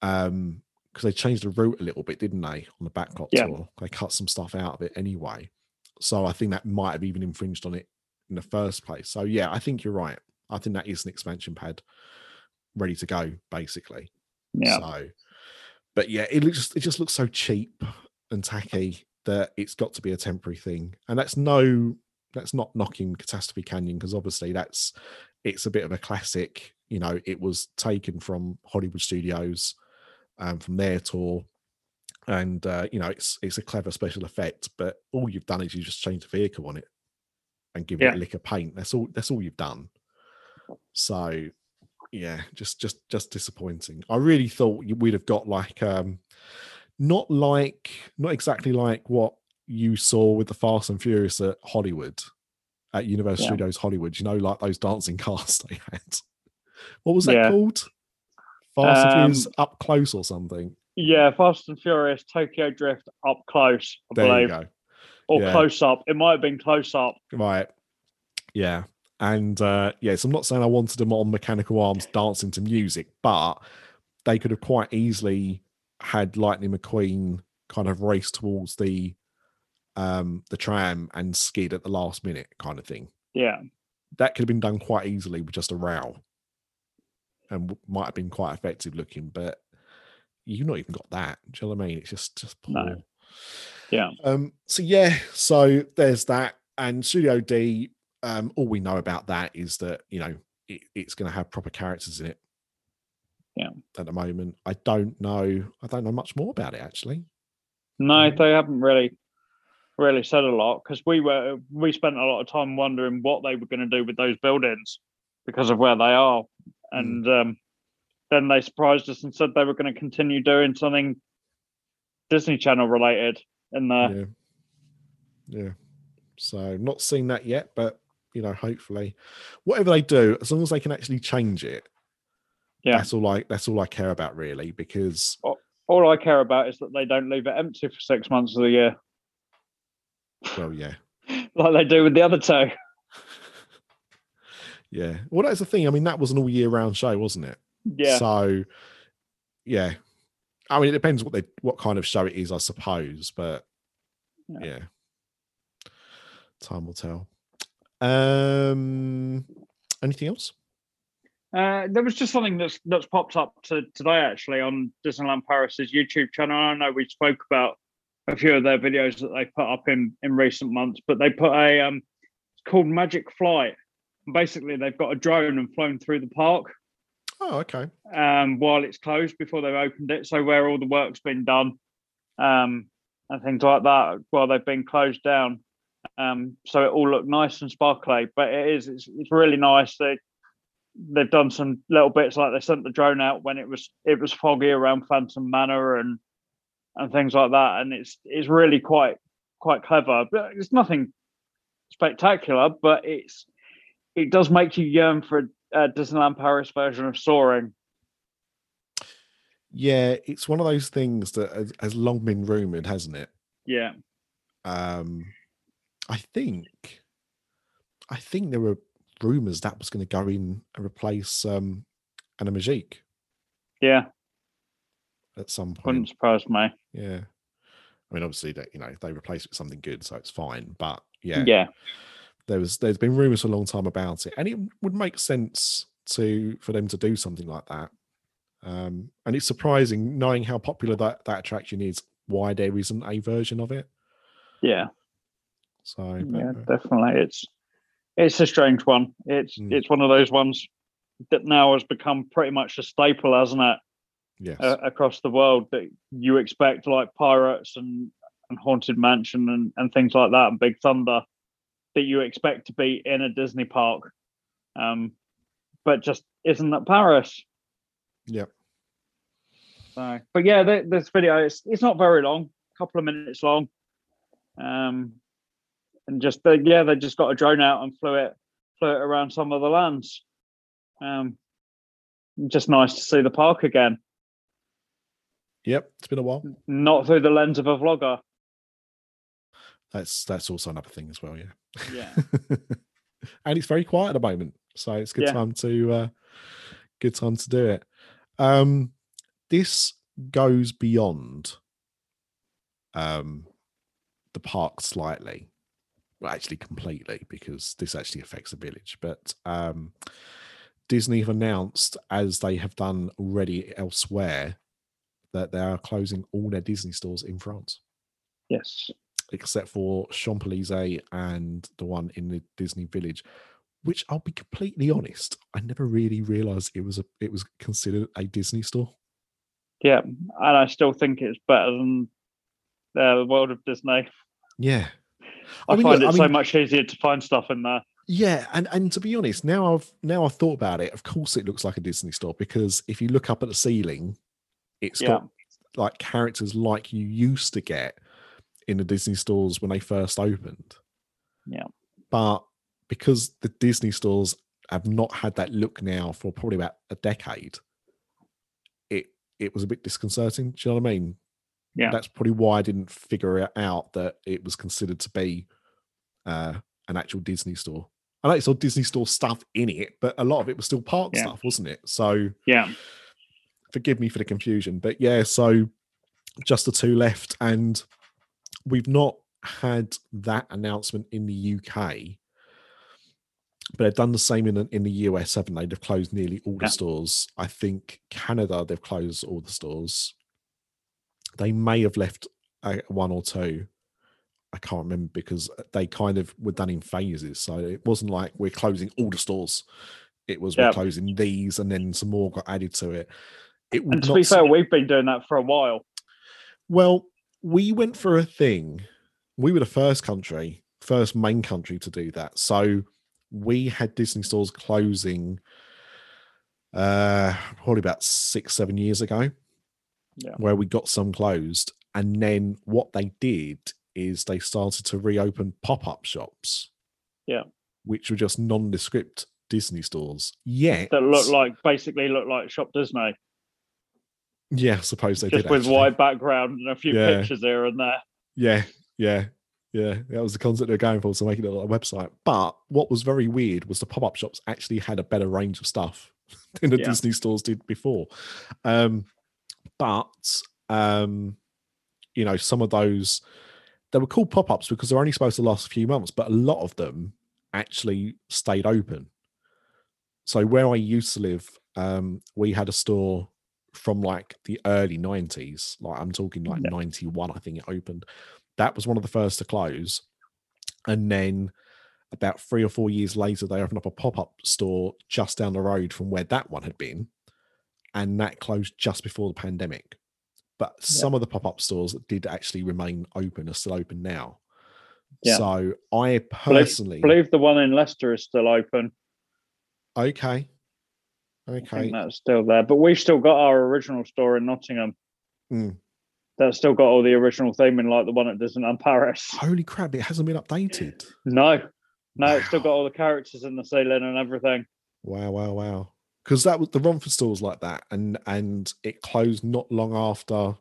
um because they changed the route a little bit, didn't they, on the backlot Yeah. tour? They cut some stuff out of it anyway. So I think that might have even infringed on it in the first place. So yeah, I think you're right. I think that is an expansion pad ready to go, basically. Yeah, So, but yeah, it looks just it just looks so cheap and tacky that it's got to be a temporary thing, and that's no, that's not knocking Catastrophe Canyon because obviously that's it's a bit of a classic. You know, it was taken from Hollywood Studios, um, from their tour, and uh, you know it's it's a clever special effect. But all you've done is you just change the vehicle on it and give it a lick of paint. That's all. That's all you've done. So yeah just just just disappointing i really thought we'd have got like um not like not exactly like what you saw with the fast and furious at hollywood at Universal Yeah. Studios Hollywood. You know, like those dancing cars they had. What was that Yeah. called? Fast and Um, Furious Up Close or something. Yeah, Fast and Furious Tokyo Drift up close, I There you go. or Yeah. close up. It might have been close up. Right. Yeah. And uh yes, I'm not saying I wanted them on mechanical arms dancing to music, but they could have quite easily had Lightning McQueen kind of race towards the um the tram and skid at the last minute kind of thing. Yeah, That could have been done quite easily with just a row. And might have been quite effective looking, but you've not even got that. Do you know what I mean? It's just just poor. No. Yeah. Um, so yeah, so there's that. And Studio D, um, all we know about that is that, you know, it, it's gonna have proper characters in it. Yeah. At the moment. I don't know, I don't know much more about it actually. no, Mhm. they haven't really, really said a lot because we were we spent a lot of time wondering what they were going to do with those buildings because of where they are, and um, then they surprised us and said they were going to continue doing something Disney Channel related in there. yeah. Yeah. So not seen that yet, but you know, hopefully whatever they do, as long as they can actually change it, Yeah. that's all I that's all I care about really, because All I care about is that they don't leave it empty for six months of the year well, yeah. like they do with the other two. Yeah. Well, that's the thing. I mean, that was an all year round show, wasn't it? Yeah, So, yeah. I mean, it depends what they what kind of show it is, I suppose. But Yeah. yeah, time will tell. Um, anything else? Uh, there was just something that's that's popped up to, today actually on Disneyland Paris's YouTube channel. I know we spoke about a few of their videos that they put up in in recent months, but they put a um, it's called Magic Flight. Basically, they've got a drone and flown through the park Oh, okay. um, while it's closed before they've opened it. So where all the work's been done um, and things like that while they've been closed down. Um, so it all looked nice and sparkly. But it is it's, it's really nice. They they've done some little bits like they sent the drone out when it was it was foggy around Phantom Manor and and things like that. And it's it's really quite quite clever. But it's nothing spectacular, but it's it does make you yearn for a, Disneyland Paris version of Soaring. Yeah, it's one of those things that has, long been rumored, hasn't it? Yeah. Um, I think, I think there were rumors that was going to go in and replace um, Animagique Yeah, at some point. wouldn't surprise me. Yeah. I mean, obviously, that you know they replace it with something good, so it's fine. But yeah, Yeah, there was there's been rumors for a long time about it, and it would make sense to for them to do something like that. Um, and it's surprising, knowing how popular that that attraction is, why there isn't a version of it. yeah, So but, yeah, uh, definitely. It's it's a strange one. It's Mm. it's one of those ones that now has become pretty much a staple, hasn't it, yes, uh, across the world that you expect like Pirates and and Haunted Mansion and and things like that and Big Thunder that you expect to be in a Disney park, um, but just isn't at Paris. Yep. So, but yeah, th- this video it's it's not very long, a couple of minutes long, um, and just yeah, they just got a drone out and flew it flew it around some of the lands. Um, just nice to see the park again, yep, it's been a while. not through the lens of a vlogger. That's that's also another thing as well. Yeah. Yeah, and it's very quiet at the moment, so it's good Yeah. time to uh, good time to do it. Um, this goes beyond um, the park slightly, well, actually completely, because this actually affects the village. But um, Disney have announced, as they have done already elsewhere, that they are closing all their Disney stores in France yes, except for Champs Elysees and the one in the Disney Village, which I'll be completely honest, I never really realized it was a it was considered a Disney store. yeah, and I still think it's better than the world of Disney. Yeah, I, mean, find look, it I so mean- much easier to find stuff in there. yeah, and and to be honest, now I've now I've thought about it. Of course, it looks like a Disney store because if you look up at the ceiling, it's Yeah. got like characters like you used to get in the Disney stores when they first opened. Yeah. but because the Disney stores have not had that look now for probably about a decade, it it was a bit disconcerting. Do you know what I mean? Yeah. That's probably why I didn't figure it out that it was considered to be uh, an actual Disney store. I know it saw Disney store stuff in it, but a lot of it was still park Yeah. stuff, wasn't it? So Yeah. forgive me for the confusion. But yeah, so just the two left, and we've not had that announcement in the UK. But they've done the same in the, in the US, haven't they? They've closed nearly all the Yeah. stores. I think Canada, they've closed all the stores. They may have left uh, one or two. I can't remember because they kind of were done in phases. So it wasn't like we're closing all the stores. It was Yeah. we're closing these and then some more got added to it. It And to be fair, we've been doing that for a while. well, we went for a thing. We were the first country, first main country to do that. So we had Disney stores closing uh probably about six, seven years ago. Yeah. Where we got some closed. And then what they did is they started to reopen pop-up shops. Yeah. Which were just nondescript Disney stores. Yeah. That look like basically look like Shop Disney, Yeah, I suppose they just did. with actually. white background and a few Yeah. pictures here and there. Yeah, yeah, yeah. That was the concept they were going for to make it like a website. But what was very weird was the pop up shops actually had a better range of stuff than the Yeah. Disney stores did before. Um, but um, you know, some of those they were called pop ups because they're only supposed to last a few months, but a lot of them actually stayed open. So where I used to live, um, we had a store from like the early 90s like i'm talking like Yeah. 91 i think it opened that was one of the first to close and then about three or four years later they opened up a pop-up store just down the road from where that one had been and that closed just before the pandemic but some of the pop-up stores that did actually remain open are still open now Yeah. so i personally believe the one in Leicester is still open. okay I okay think that's still there. But we've still got our original store in Nottingham. Mm. That's still got all the original theming like the one at Disneyland Paris. holy crap it hasn't been updated No. No, it's still got all the characters in the ceiling and everything. Wow, wow, wow. Because that was the Romford store was like that, and and it closed not long after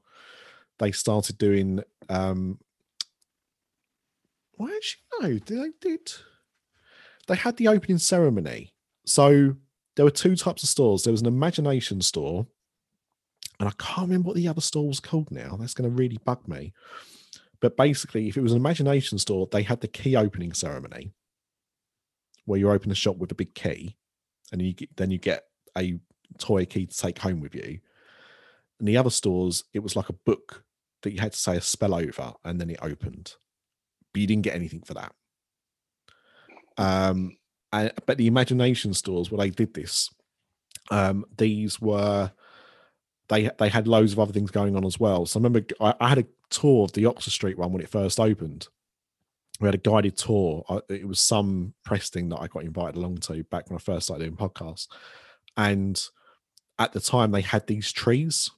they started doing um well actually no, they did they had the opening ceremony. So there were two types of stores. There was an imagination store, and I can't remember what the other store was called now. That's going to really bug me. But basically, if it was an imagination store, they had the key opening ceremony where you open a shop with a big key and you then you get a toy key to take home with you. And the other stores, it was like a book that you had to say a spell over and then it opened. But you didn't get anything for that. Um, but the imagination stores, where they did this, um, these were they they had loads of other things going on as well. So I remember I, I had a tour of the Oxford Street one when it first opened. We had a guided tour. I, it was some press thing that I got invited along to back when I first started doing podcasts. And at the time, they had these trees,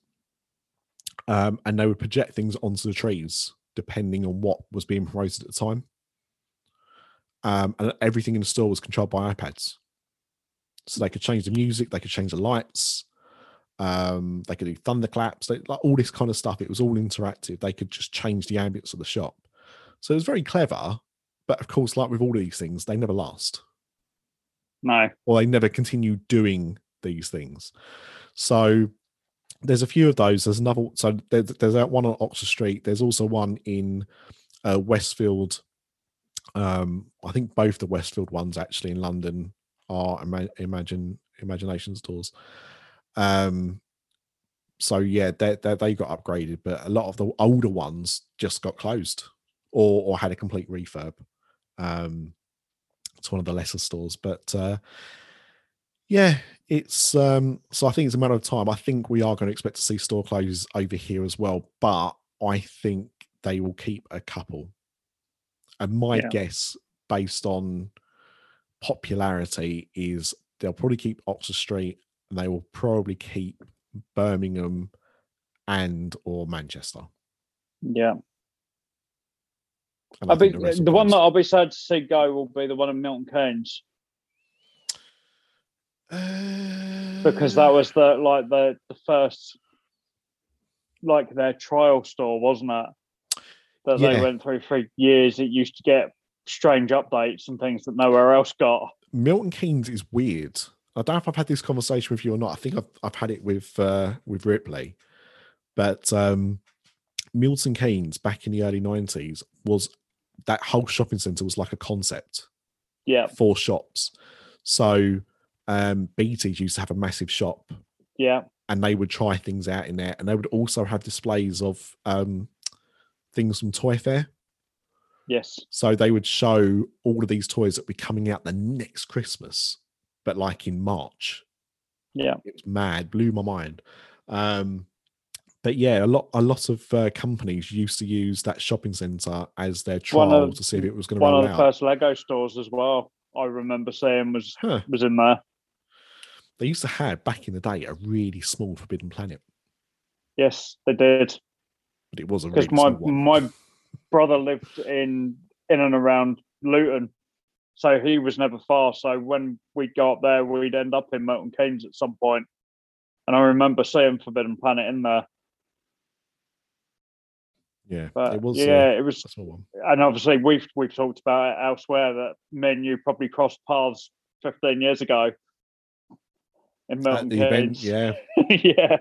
um, and they would project things onto the trees depending on what was being promoted at the time. Um, and everything in the store was controlled by iPads. So they could change the music, they could change the lights, um, they could do thunderclaps, they, like all this kind of stuff. It was all interactive. They could just change the ambience of the shop. So it was very clever. But of course, like with all these things, they never last No. or they never continue doing these things. So there's a few of those. There's another. So there's, there's that one on Oxford Street. There's also one in uh, Westfield. Um, I think both the Westfield ones actually in London are ima- Imagine Imagination stores. Um, so yeah, they they they got upgraded, but a lot of the older ones just got closed or or had a complete refurb. Um, it's one of the lesser stores, but uh, yeah, it's um, so I think it's a matter of time. I think we are going to expect to see store closures over here as well, but I think they will keep a couple. And my Yeah. guess, based on popularity, is they'll probably keep Oxford Street and they will probably keep Birmingham and or Manchester. Yeah. And I I think think will the one that I'll be sad to see go will be the one in Milton Keynes because that Uh, was the like the the first like their trial store, wasn't it? That Yeah. they went through for years. It used to get strange updates and things that nowhere else got. Milton Keynes is weird. I don't know if I've had this conversation with you or not. I think I've I've had it with uh, with Ripley, but um, Milton Keynes back in the early nineties was that whole shopping centre was like a concept Yeah, for shops. So um, BT's used to have a massive shop, yeah, and they would try things out in there, and they would also have displays of um, things from Toy Fair. yes, So they would show all of these toys that would be coming out the next Christmas, but like in March. yeah, It was mad, blew my mind. Um, but yeah, a lot a lot of uh, companies used to use that shopping centre as their trial of- to see if it was going to one of the out. first Lego stores as well. I remember seeing was Huh. was in there. They used to have back in the day a really small Forbidden Planet, Yes, they did. But it was a because my one. my brother lived in in and around Luton, so he was never far. So when we'd go up there, we'd end up in Milton Keynes at some point. And I remember seeing Forbidden Planet in there, yeah, but it was yeah, uh, it was. a small one. And obviously, we've we've talked about it elsewhere that me and you probably crossed paths fifteen years ago in Milton event, Keynes. yeah, yeah,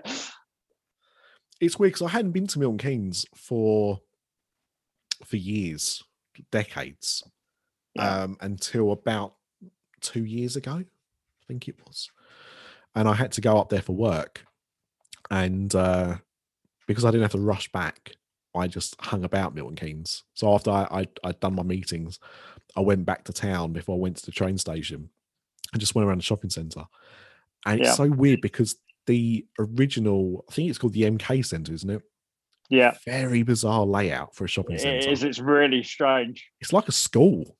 it's weird because I hadn't been to Milton Keynes for for years, decades, Yeah. um, until about two years ago, I think it was, and I had to go up there for work, and uh, because I didn't have to rush back, I just hung about Milton Keynes. So after I, I I'd done my meetings, I went back to town before I went to the train station, and just went around the shopping centre, and it's so weird because the original, I think it's called the MK Centre, isn't it? yeah. Very bizarre layout for a shopping It centre. is. It's really strange. It's like a school.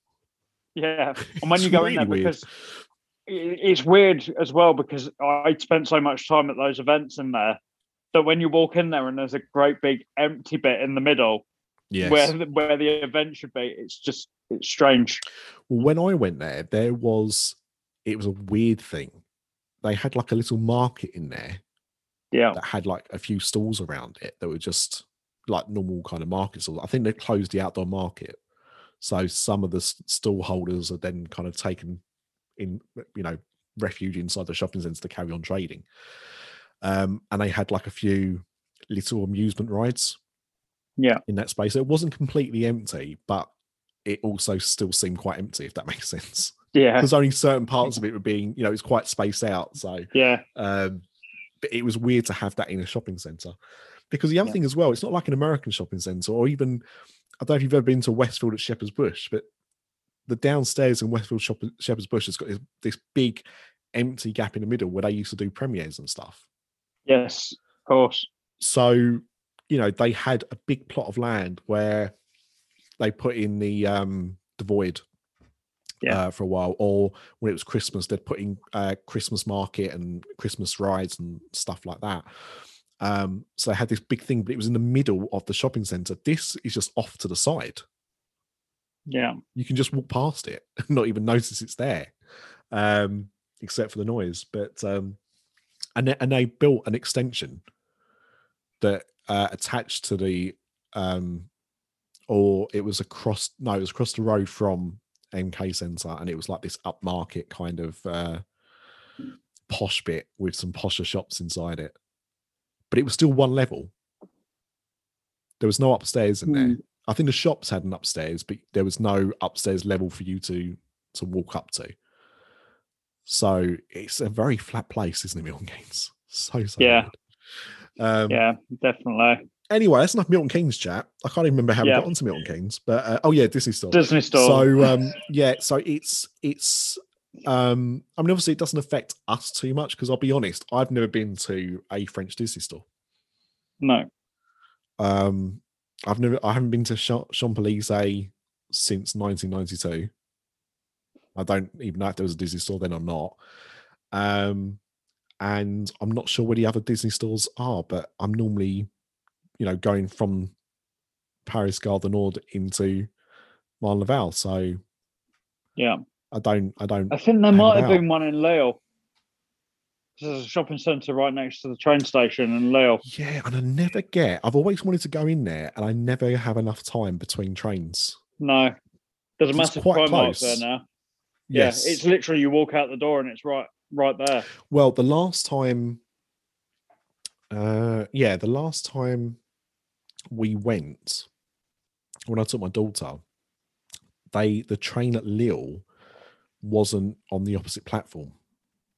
Yeah, and when you go in there, weird. because it's weird as well because I spent so much time at those events in there that when you walk in there and there's a great big empty bit in the middle Yes. where the, where the event should be, it's just it's strange. Well, when I went there, there was it was a weird thing. They had like a little market in there Yeah, that had like a few stalls around it that were just like normal kind of markets. I think they closed the outdoor market, so some of the stall holders are then kind of taken in, you know, refuge inside the shopping centre to carry on trading. Um, and they had like a few little amusement rides yeah, in that space. It wasn't completely empty, but it also still seemed quite empty, if that makes sense. Yeah, Because only certain parts of it were being, you know, it's quite spaced out. So yeah, um, but it was weird to have that in a shopping center. Because the other Yeah. thing as well, it's not like an American shopping center or even, I don't know if you've ever been to Westfield at Shepherd's Bush, but the downstairs in Westfield Shop- Shepherd's Bush has got this, this big empty gap in the middle where they used to do premieres and stuff. yes, of course. So, you know, they had a big plot of land where they put in the um the void Yeah. uh, for a while, or when it was Christmas, they'd put in uh, Christmas market and Christmas rides and stuff like that. Um, so they had this big thing, but it was in the middle of the shopping center. This is just off to the side. Yeah, You can just walk past it and not even notice it's there, um, except for the noise. But um, and they, and they built an extension that uh, attached to the um, or it was across no, it was across the road from MK Centre, and it was like this upmarket kind of uh, posh bit with some posher shops inside it. But it was still one level. There was no upstairs in there. Mm. I think the shops had an upstairs, but there was no upstairs level for you to to walk up to. So it's a very flat place, isn't it, Milton Keynes? So so Yeah. Um, yeah, definitely. Anyway, that's enough Milton Keynes chat. I can't even remember how Yeah. we got onto Milton Keynes, but uh, oh yeah, Disney Store. Disney store. So um, yeah, so it's it's. Um, I mean, obviously, it doesn't affect us too much because I'll be honest, I've never been to a French Disney store. no, Um, I've never, I haven't been to Champs Elysees since 1992. I don't even know if there was a Disney store then or not. Um, and I'm not sure where the other Disney stores are, but I'm normally, you know, going from Paris Gare du Nord into Marne-la-Vallée. So Yeah. I don't, I don't. I think there might have about. been one in Lille. There's a shopping centre right next to the train station in Lille. Yeah, and I never get. I've always wanted to go in there, and I never have enough time between trains. No. There's a massive quite Primark there now. Yes, Yeah, it's literally you walk out the door and it's right right there. Well, the last time, uh, yeah, the last time we went, when I took my daughter, they the train at Lille wasn't on the opposite platform.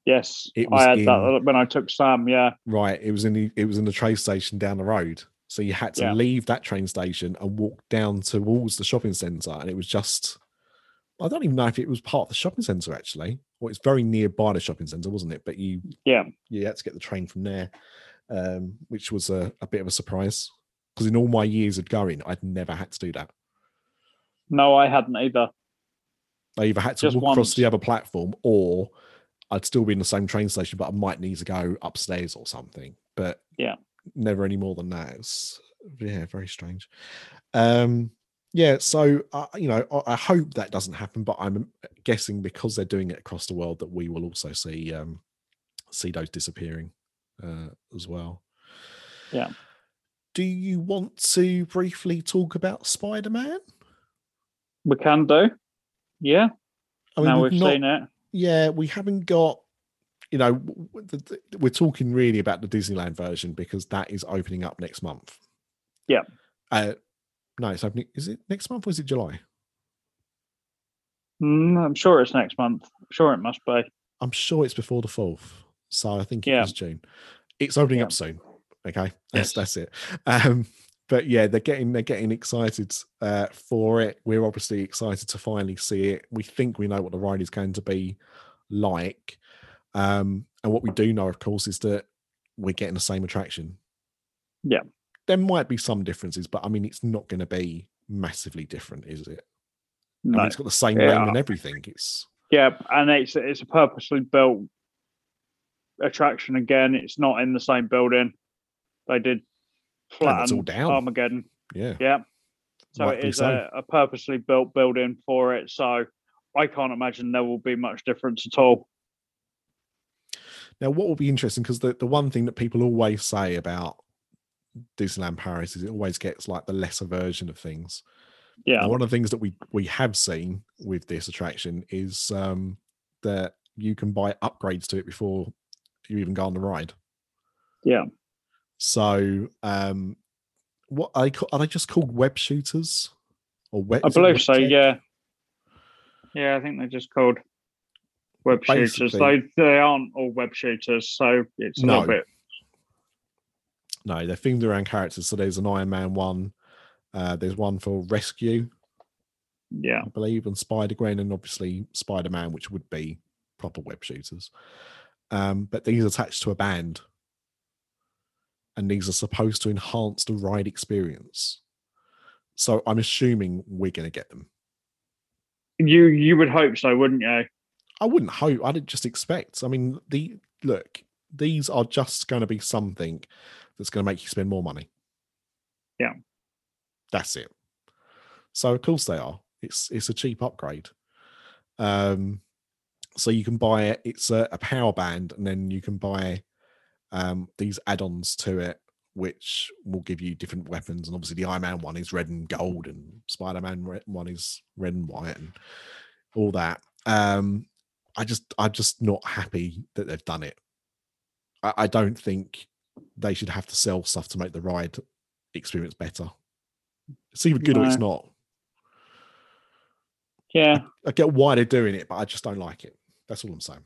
Yes. It was I had in- that when I took Sam, yeah. Right, it was in the it was in the train station down the road. So you had to Yeah. leave that train station and walk down towards the shopping centre, and it was just. I don't even know if it was part of the shopping centre actually, or it's very nearby the shopping centre, wasn't it? But you Yeah. you had to get the train from there, um, which was a, a bit of a surprise because in all my years of going, I'd never had to do that. No, I hadn't either. I either had to Just walk across the other platform or I'd still be in the same train station, but I might need to go upstairs or something. But Yeah. never any more than that. It's yeah, very strange. Um, yeah, so uh, you know, I, I hope that doesn't happen, but I'm guessing because they're doing it across the world that we will also see um, see those disappearing uh, as well. Yeah. Do you want to briefly talk about Spider Man? We can do. Yeah. I mean, now we've we've not- seen it. yeah, we haven't got, you know, w- w- the- the- we're talking really about the Disneyland version because that is opening up next month. Yeah. Uh, no, it's opening. Is it next month or is it July? Mm, I'm sure it's next month. I'm sure it must be. I'm sure it's before the fourth, so I think it Yeah. is June. It's opening Yeah. up soon. Okay, that's Yes. that's it. Um, but yeah, they're getting they're getting excited uh, for it. We're obviously excited to finally see it. We think we know what the ride is going to be like, um, and what we do know, of course, is that we're getting the same attraction. Yeah. there might be some differences, but I mean, it's not going to be massively different, is it? I No. mean, it's got the same Yeah. lane and everything. It's Yeah, and it's it's a purposely built attraction again. It's not in the same building. They did flatten all down. Armageddon. yeah, Yeah. So it Rightfully is so. a, a purposely built building for it. So I can't imagine there will be much difference at all. Now, what will be interesting because the, the one thing that people always say about Disneyland Paris is it always gets like the lesser version of things. Yeah. And one of the things that we we have seen with this attraction is um, that you can buy upgrades to it before you even go on the ride. Yeah. So, um, what are they, are they just called web shooters? Or web, I believe so. web jet? Yeah. Yeah, I think they're just called web shooters. They they aren't all web shooters, so it's a No. little bit. No, they're themed around characters. So there's an Iron Man one. Uh, there's one for Rescue, Yeah. I believe, and Spider Gwen, and obviously Spider Man, which would be proper web shooters. Um, but these are attached to a band, and these are supposed to enhance the ride experience. So I'm assuming we're going to get them. You you would hope so, wouldn't you? I wouldn't hope. I'd just expect. I mean, the look, these are just going to be something that's going to make you spend more money. Yeah. that's it. So of course they are. It's it's a cheap upgrade. Um, so you can buy it. It's a, a power band, and then you can buy um these add-ons to it, which will give you different weapons. And obviously, the Iron Man one is red and gold, and Spider Man one is red and white, and all that. Um, I just I'm just not happy that they've done it. I, I don't think they should have to sell stuff to make the ride experience better. It's either good or it's not. Yeah. I get why they're doing it, but I just don't like it. That's all I'm saying.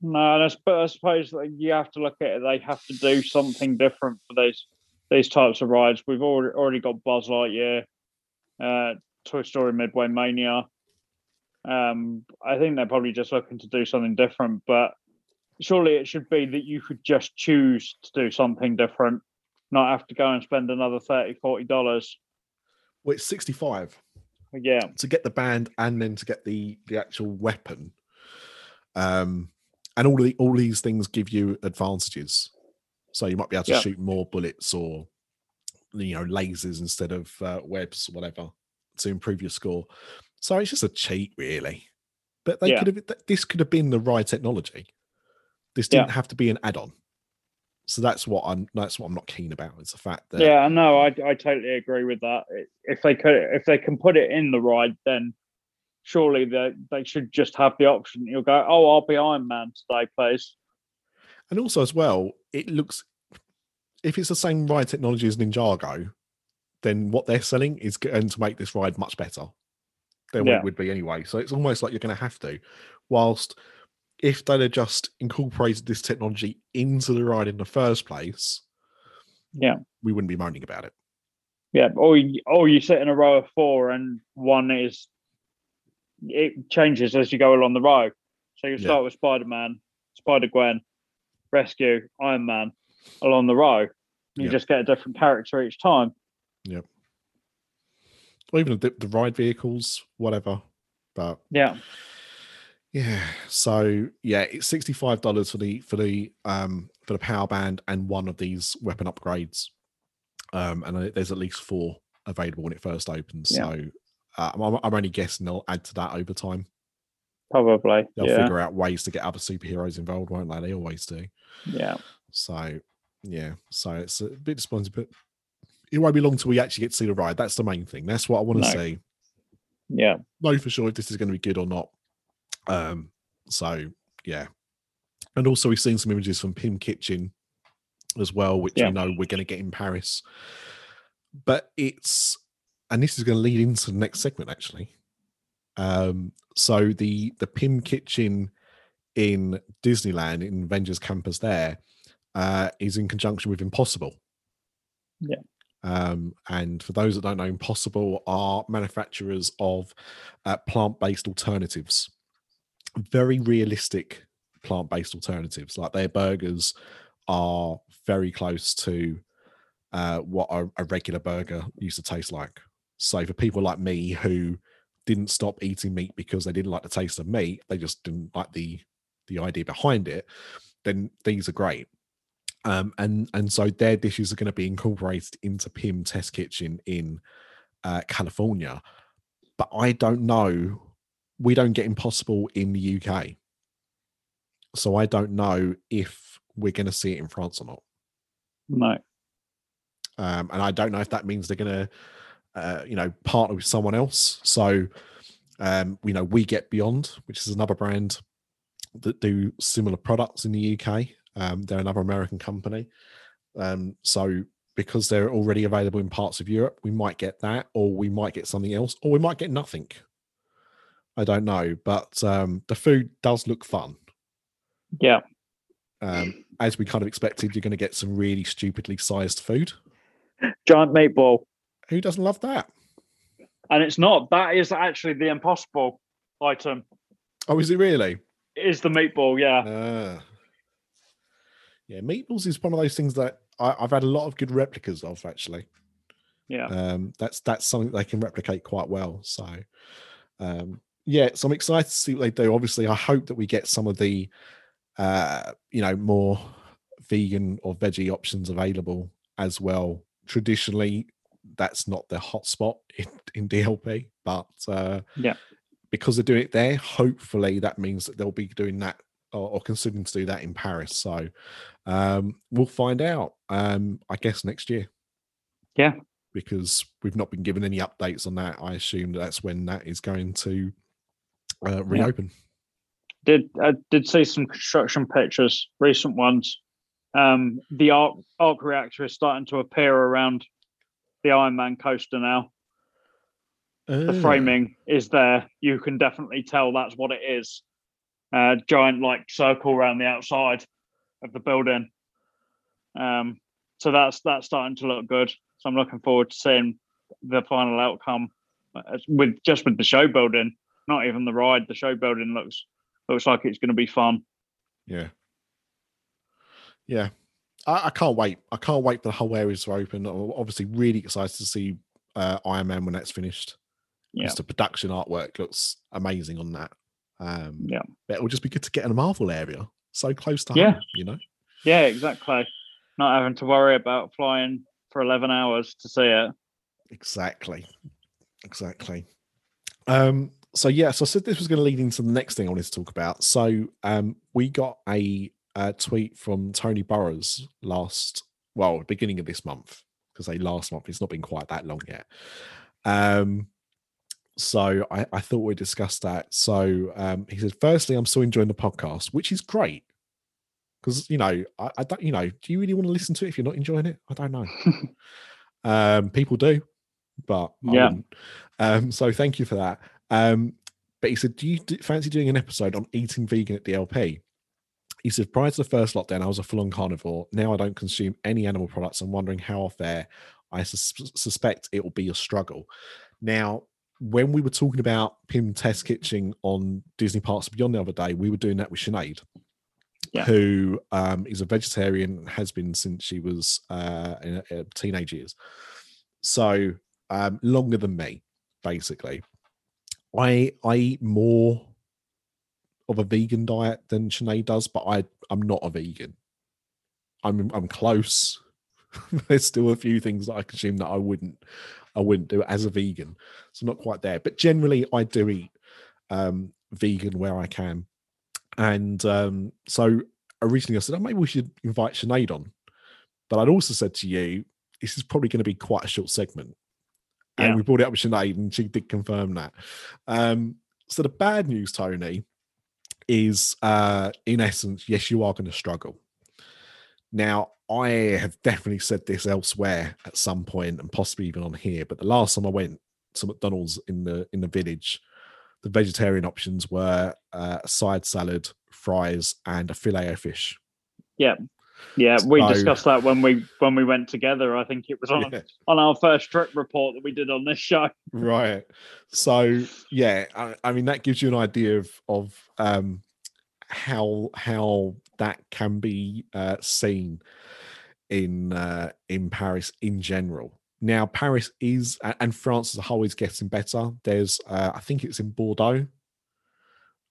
No, that's but I suppose that you have to look at it. They have to do something different for these these types of rides. We've already already got Buzz Lightyear, uh, Toy Story Midway Mania. Um, I think they're probably just looking to do something different, but surely it should be that you could just choose to do something different, not have to go and spend another 30 40 dollars. Well, it's 65 Yeah, to get the band and then to get the the actual weapon. Um, and all the all these things give you advantages. So you might be able to Yeah. shoot more bullets or you know lasers instead of uh, webs, whatever. to improve your score. So it's just a cheat, really. But they Yeah. could have this could have been the ride technology. This didn't have to be an add-on. So that's what I'm that's what I'm not keen about. It's the fact that Yeah, no, I I totally agree with that. If they could, if they can put it in the ride, then surely they they should just have the option. You'll go, oh, I'll be Iron Man today, please. And also, as well, it looks if it's the same ride technology as Ninjago, then what they're selling is going to make this ride much better than what Yeah. it would be anyway. So it's almost like you're going to have to. Whilst if they'd have just incorporated this technology into the ride in the first place, Yeah. we wouldn't be moaning about it. Yeah, or you, or you sit in a row of four, and one is it changes as you go along the road. So you Yeah. start with Spider Man, Spider Gwen, Rescue, Iron Man along the road. You Yeah. just get a different character each time. Yep. Or even the, the ride vehicles, whatever. But Yeah, Yeah. So yeah, it's sixty five dollars for the for the um for the power band and one of these weapon upgrades. Um, and there's at least four available when it first opens. Yeah. So uh, I'm, I'm only guessing they'll add to that over time. probably. They'll yeah, figure out ways to get other superheroes involved, won't they? They always do. yeah, So yeah, so it's a bit disappointing, but it won't be long till we actually get to see the ride. That's the main thing. That's what I want to No. see. yeah, know for sure if this is going to be good or not. Um, so yeah, and also we've seen some images from Pym Kitchen as well, which Yeah. we know we're going to get in Paris. But it's and this is going to lead into the next segment actually. Um, so the the Pym Kitchen in Disneyland in Avengers Campus there uh, is in conjunction with Impossible. Yeah. Um, and for those that don't know, Impossible are manufacturers of uh, plant-based alternatives, very realistic plant-based alternatives. Like their burgers are very close to uh, what a, a regular burger used to taste like. So for people like me who didn't stop eating meat because they didn't like the taste of meat, they just didn't like the the idea behind it, then these are great. Um, and and so their dishes are going to be incorporated into Pym Test Kitchen in uh, California, but I don't know. We don't get Impossible in the UK, so I don't know if we're going to see it in France or not. no, Um, and I don't know if that means they're going to, uh, you know, partner with someone else. So, um, we know we get Beyond, which is another brand that do similar products in the UK. Um, they're another American company. Um, so because they're already available in parts of Europe, we might get that, or we might get something else, or we might get nothing. I don't know, but um, the food does look fun. yeah, Um, as we kind of expected, you're going to get some really stupidly sized food. giant meatball, Who doesn't love that? and it's not. That is actually the impossible item. Oh, is it really? Is the meatball? Yeah, Uh, yeah, meatballs is one of those things that I, I've had a lot of good replicas of actually. yeah, Um, that's that's something they can replicate quite well. So, um, yeah, so I'm excited to see what they do. Obviously, I hope that we get some of the, uh, you know, more vegan or veggie options available as well. Traditionally, that's not the hotspot in, in DLP, but uh, Yeah. because they're doing it there, hopefully that means that they'll be doing that or, or considering to do that in Paris. So um, we'll find out. Um, I guess next year. Yeah. Because we've not been given any updates on that. I assume that's when that is going to uh, reopen. did I did see some construction pictures, recent ones. Um, the arc arc reactor is starting to appear around the Iron Man coaster now. The Ah, framing is there. You can definitely tell that's what it is. Uh, giant like circle around the outside of the building. Um, so that's that's starting to look good. So I'm looking forward to seeing the final outcome uh, with just with the show building, not even the ride. The show building looks looks like it's going to be fun. Yeah. Yeah. I, I can't wait. I can't wait for the whole areas to open. I'm obviously really excited to see uh, Iron Man when that's finished. Yeah. Just the production artwork looks amazing on that. Um, Yeah. but it will just be good to get in a Marvel area so close to Yeah. home, you know? Yeah, exactly. Not having to worry about flying for 11 hours to see it. Exactly. exactly. Um, so yeah, so I said this was going to lead into the next thing I wanted to talk about. So um, we got a, a tweet from Tony Burrows last, well, beginning of this month, because they last month. It's not been quite that long yet. Um, so I, I thought we'd discuss that. So um, he said, firstly, I'm still enjoying the podcast, which is great. Because you know, I, I don't, you know, do you really want to listen to it if you're not enjoying it? I don't know. um, people do, but Yeah. Um, so thank you for that. Um, but he said, Do you fancy doing an episode on eating vegan at the LP? He said, Prior to the first lockdown, I was a full on carnivore. Now I don't consume any animal products. I'm wondering how off there. I sus- suspect it will be a struggle. Now, when we were talking about Pym test kitchen on Disney Parks Beyond the other day, we were doing that with Sinead, Yeah. who um, is a vegetarian, has been since she was uh, in, in teenage years. So um, longer than me, basically. I I eat more of a vegan diet than Sinead does, but I I'm not a vegan. I'm I'm close. There's still a few things that I consume that I wouldn't I wouldn't do as a vegan. So not quite there. But generally I do eat um vegan where I can. And um so originally I said, oh, maybe we should invite Sinead on. But I'd also said to you, this is probably going to be quite a short segment. And Yeah. we brought it up with Sinead and she did confirm that. Um, so the bad news, Tony, is uh, in essence, yes, you are going to struggle. Now, I have definitely said this elsewhere at some point and possibly even on here, but the last time I went to McDonald's in the in the village, the vegetarian options were uh, a side salad, fries, and a filet o fish. Yeah, we So- discussed that when we when we went together. I think it was on Yeah. on our first trip report that we did on this show. right so yeah I, I mean that gives you an idea of of um how how that can be uh seen in uh in paris in general now paris is and france as a whole is getting better there's uh i think it's in bordeaux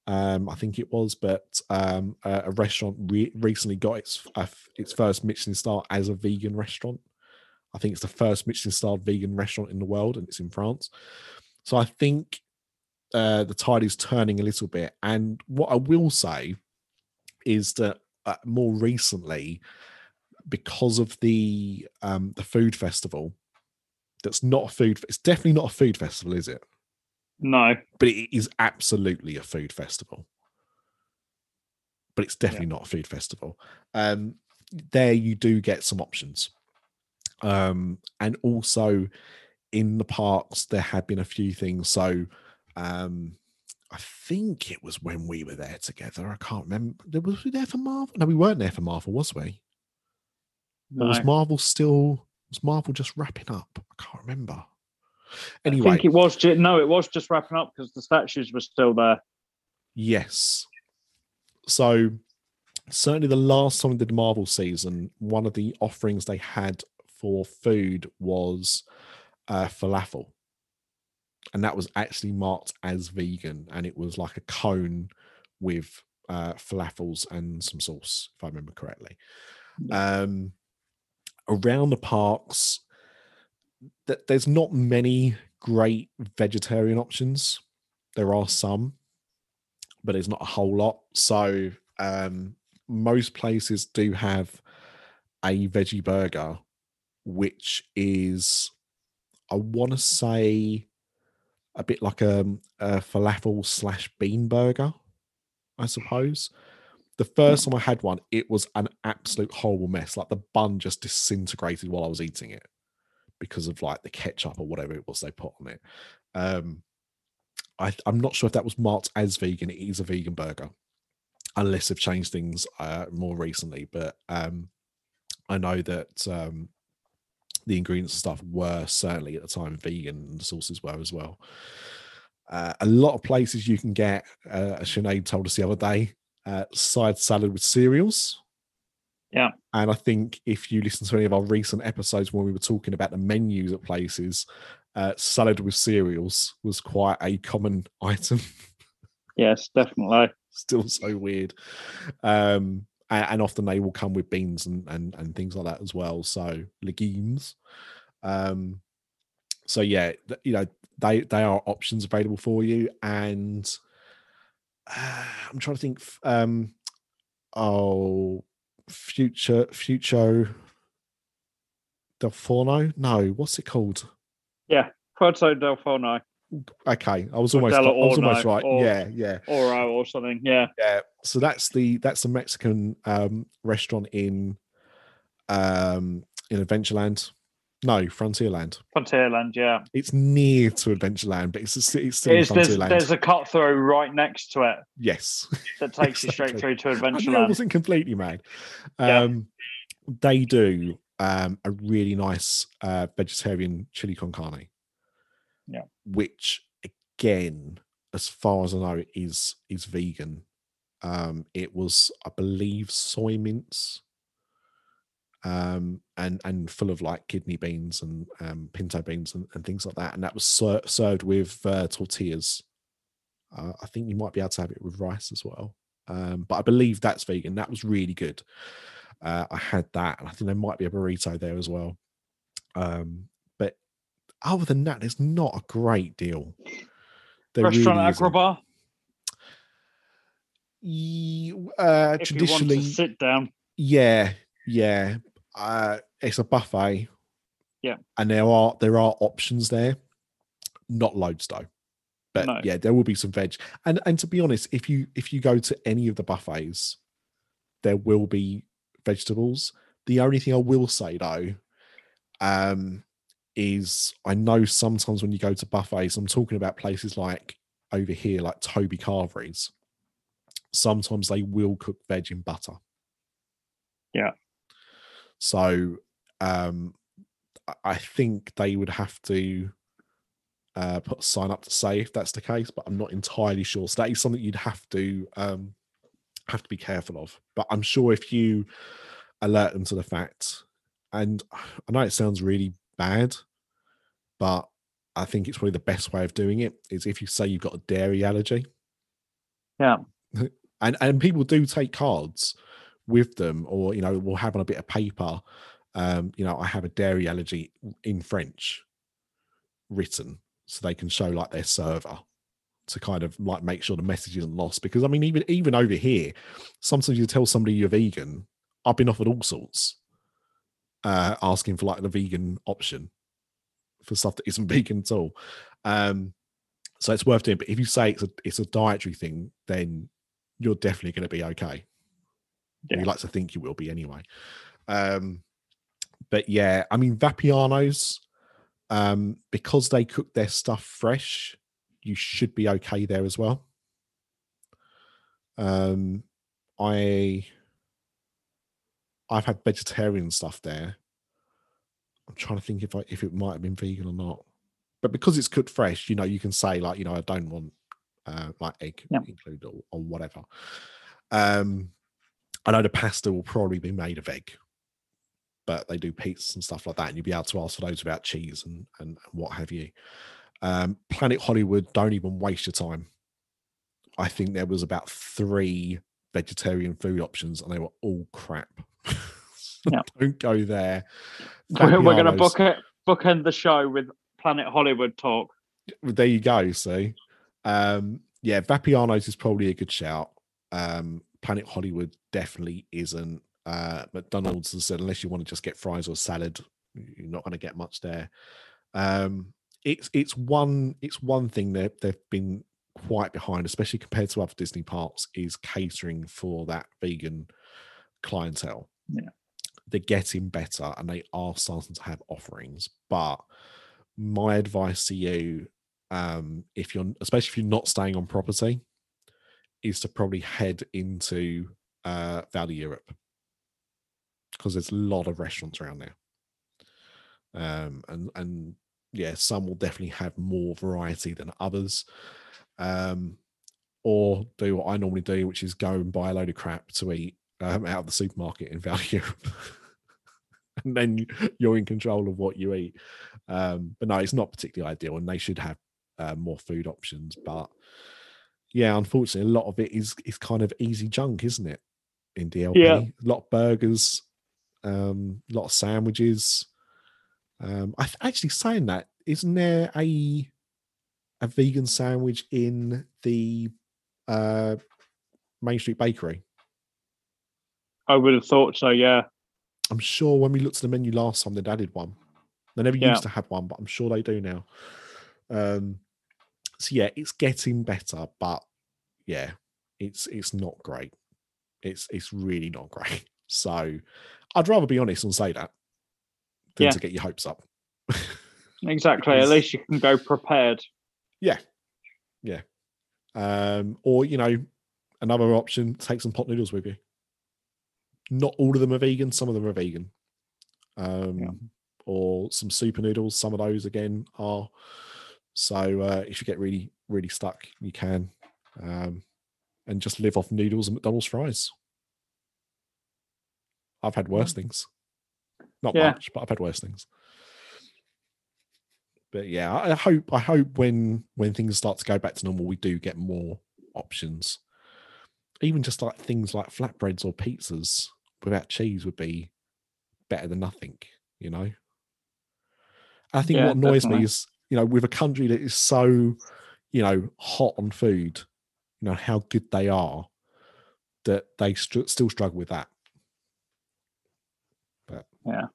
um i think it was but um a, a restaurant re- recently got its uh, its first michelin star as a vegan restaurant I think it's the first Michelin starred vegan restaurant in the world, and it's in France. So I think uh, the tide is turning a little bit. And what I will say is that uh, more recently, because of the um, the food festival, that's not a food. It's definitely not a food festival, is it? No, But it is absolutely a food festival. But it's definitely not a food festival. Um, there you do get some options. Um and also in the parks there have been a few things. So um i think it was when we were there together. I can't remember. There- was we there for marvel? No we weren't there for marvel was we? Or was marvel still was marvel just wrapping up? I can't remember I anyway think it was no, it was just wrapping up because the statues were still there. Yes. So certainly the last time we did Marvel season, one of the offerings they had for food was uh, falafel. And that was actually marked as vegan. And it was like a cone with uh, falafels and some sauce, if I remember correctly. Um, around the parks, th- there's not many great vegetarian options. There are some, but it's not a whole lot. So um, most places do have a veggie burger, which is, I want to say, a bit like a, a falafel slash bean burger, I suppose. The first time I had one, it was an absolute horrible mess. Like the bun just disintegrated while I was eating it because of like the ketchup or whatever it was they put on it. Um, I, I'm not sure if that was marked as vegan. It is a vegan burger, unless they've changed things uh, more recently. But um, I know that um, the ingredients and stuff were certainly at the time vegan, and the sauces were as well. Uh, a lot of places you can get, uh, Sinead told us the other day, uh, side salad with cereals. Yeah. And I think if you listen to any of our recent episodes when we were talking about the menus at places, uh, salad with cereals was quite a common item. Yes, definitely. Still so weird. Um, and, often they will come with beans and, and and things like that as well. So legumes. Um, so yeah, you know, they they are options available for you, and uh, I'm trying to think. Um, oh, future future del Forno? No, what's it called? yeah Puerto del Forno, Okay, I was almost I was almost right. or- yeah, yeah. Oro or something. Yeah, Yeah, so that's the that's the Mexican um restaurant in um in Adventureland. No, Frontierland. Frontierland. Yeah, It's near to Adventureland, but it's it's still It's- there's, Frontierland. there's a cut through right next to it yes, that takes you straight through to I knew I wasn't completely mad. Yeah. Um, they do um a really nice uh vegetarian chili con carne. Yeah. which again, as far as I know, is is vegan. Um, it was, I believe, soy mince, um, and and full of like kidney beans and um, pinto beans and, and things like that, and that was ser- served with uh, tortillas. Uh, I think you might be able to have it with rice as well, um, but I believe that's vegan. That was really good. Uh, I had that, and I think there might be a burrito there as well. Um, but other than that, it's not a great deal. There Restaurant really. Agrabah. Uh, If you want traditionally, to sit down, yeah, yeah. Uh, it's a buffet. Yeah. and there are there are options there, not loads though. But No. yeah, there will be some veg. And and to be honest, if you if you go to any of the buffets, there will be vegetables. The only thing I will say though, um, is I know sometimes when you go to buffets, I'm talking about places like over here, like Toby Carveries. Sometimes they will cook veg in butter. Yeah. So um I- think they would have to uh put a sign up to say if that's the case, but I'm not entirely sure. So that is something you'd have to um have to be careful of. But I'm sure if you alert them to the fact, and I know it sounds really bad, but I think it's probably the best way of doing it is if you say you've got a dairy allergy. Yeah. and and people do take cards with them, or you know, we'll have on a bit of paper. Um, you know, I have a dairy allergy in French written, so they can show like their server to kind of like make sure the message isn't lost. Because I mean, even even over here, sometimes you tell somebody you're vegan. I've been offered all sorts, uh, asking for like the vegan option for stuff that isn't vegan at all. Um, so it's worth doing. But if you say it's a it's a dietary thing, then you're definitely going to be okay. Yeah. You like to think you will be anyway. Um, but yeah, I mean Vapiano's, um, because they cook their stuff fresh, you should be okay there as well. Um, I I've had vegetarian stuff there. I'm trying to think if I if it might have been vegan or not. But because it's cooked fresh, you know, you can say like, you know, I don't want uh like egg Yeah. included or, or whatever. Um I know the pasta will probably be made of egg, but they do pizzas and stuff like that, and you'll be able to ask for those about cheese and and what have you. Um, Planet Hollywood, don't even waste your time. I think there was about three vegetarian food options, and they were all crap. Yeah. don't go there. we're, we're going to book it, bookend the show with Planet Hollywood talk. there you go. See, um, yeah, Vapiano's is probably a good shout. Um, Planet Hollywood definitely isn't. Uh, McDonald's has said unless you want to just get fries or salad, you're not going to get much there. Um, it's it's one it's one thing that they've been quite behind, especially compared to other Disney parks, is catering for that vegan clientele. Yeah. They're getting better and they are starting to have offerings. But my advice to you, um, if you're especially if you're not staying on property, is to probably head into uh Val d'Europe because there's a lot of restaurants around there. Um and and yeah, some will definitely have more variety than others. Um or do what I normally do, which is go and buy a load of crap to eat um, out of the supermarket in Val d'Europe. and then you're in control of what you eat. Um, but no, it's not particularly ideal, and they should have uh, more food options. But yeah, unfortunately, a lot of it is is kind of easy junk, isn't it? In DLP, Yeah. a lot of burgers, um, a lot of sandwiches. Um, I th- actually saying that, isn't there a a vegan sandwich in the uh, Main Street Bakery? I would have thought so. Yeah. I'm sure when we looked at the menu last time, they'd added one. They never Yeah. used to have one, but I'm sure they do now. Um, so yeah, it's getting better, but yeah, it's it's not great. It's it's really not great. So I'd rather be honest and say that than Yeah. to get your hopes up. Exactly. At least you can go prepared. Yeah. Yeah. Um, or you know, another option, take some pot noodles with you. Not all of them are vegan, some of them are vegan. Um or some super noodles, some of those again are. So uh if you get really, really stuck, you can. Um and just live off noodles and McDonald's fries. I've had worse things. Not Yeah. much, but I've had worse things but yeah, I hope I hope when when things start to go back to normal, we do get more options. Even just like things like flatbreads or pizzas without cheese would be better than nothing, you know. I think Yeah, what annoys me is, you know, with a country that is so, you know, hot on food, you know, how good they are, that they str- still struggle with that. But Yeah.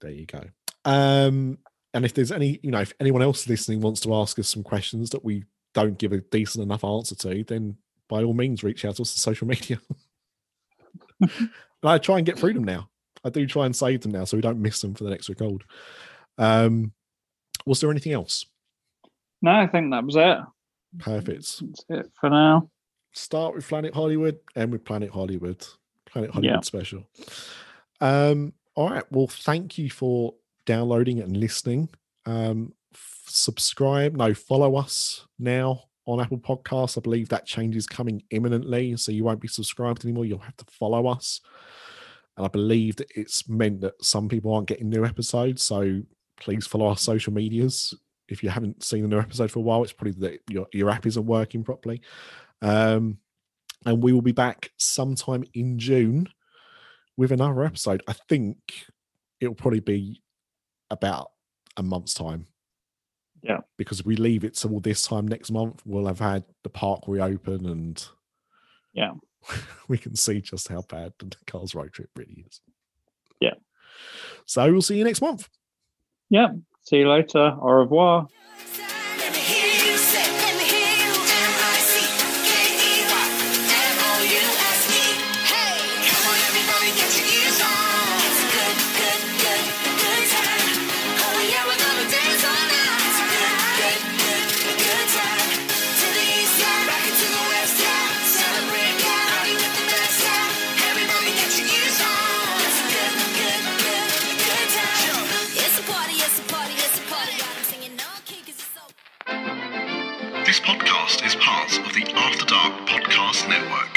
there you go. Um, and if there's any, you know, if anyone else listening wants to ask us some questions that we don't give a decent enough answer to, then by all means reach out to us on social media. and I try and get through them now. I do try and save them now so we don't miss them for the next record. Um, was there anything else? No, I think that was it. Perfect. That's it for now. Start with Planet Hollywood and with Planet Hollywood. Planet Hollywood Yeah. special. Um, all right. Well, thank you for downloading and listening. Um, f- subscribe, no, follow us now on Apple Podcasts. I believe that change is coming imminently, so you won't be subscribed anymore. You'll have to follow us. And I believe that it's meant that some people aren't getting new episodes. So please follow our social medias. If you haven't seen the new episode for a while, it's probably that your, your app isn't working properly. Um, and we will be back sometime in June with another episode. I think it'll probably be about a month's time. Yeah. Because if we leave it till this time next month, we'll have had the park reopen and Yeah. we can see just how bad the Cars Road Trip really is. Yeah. So we'll see you next month. Yeah. See you later. Au revoir. Podcast Network.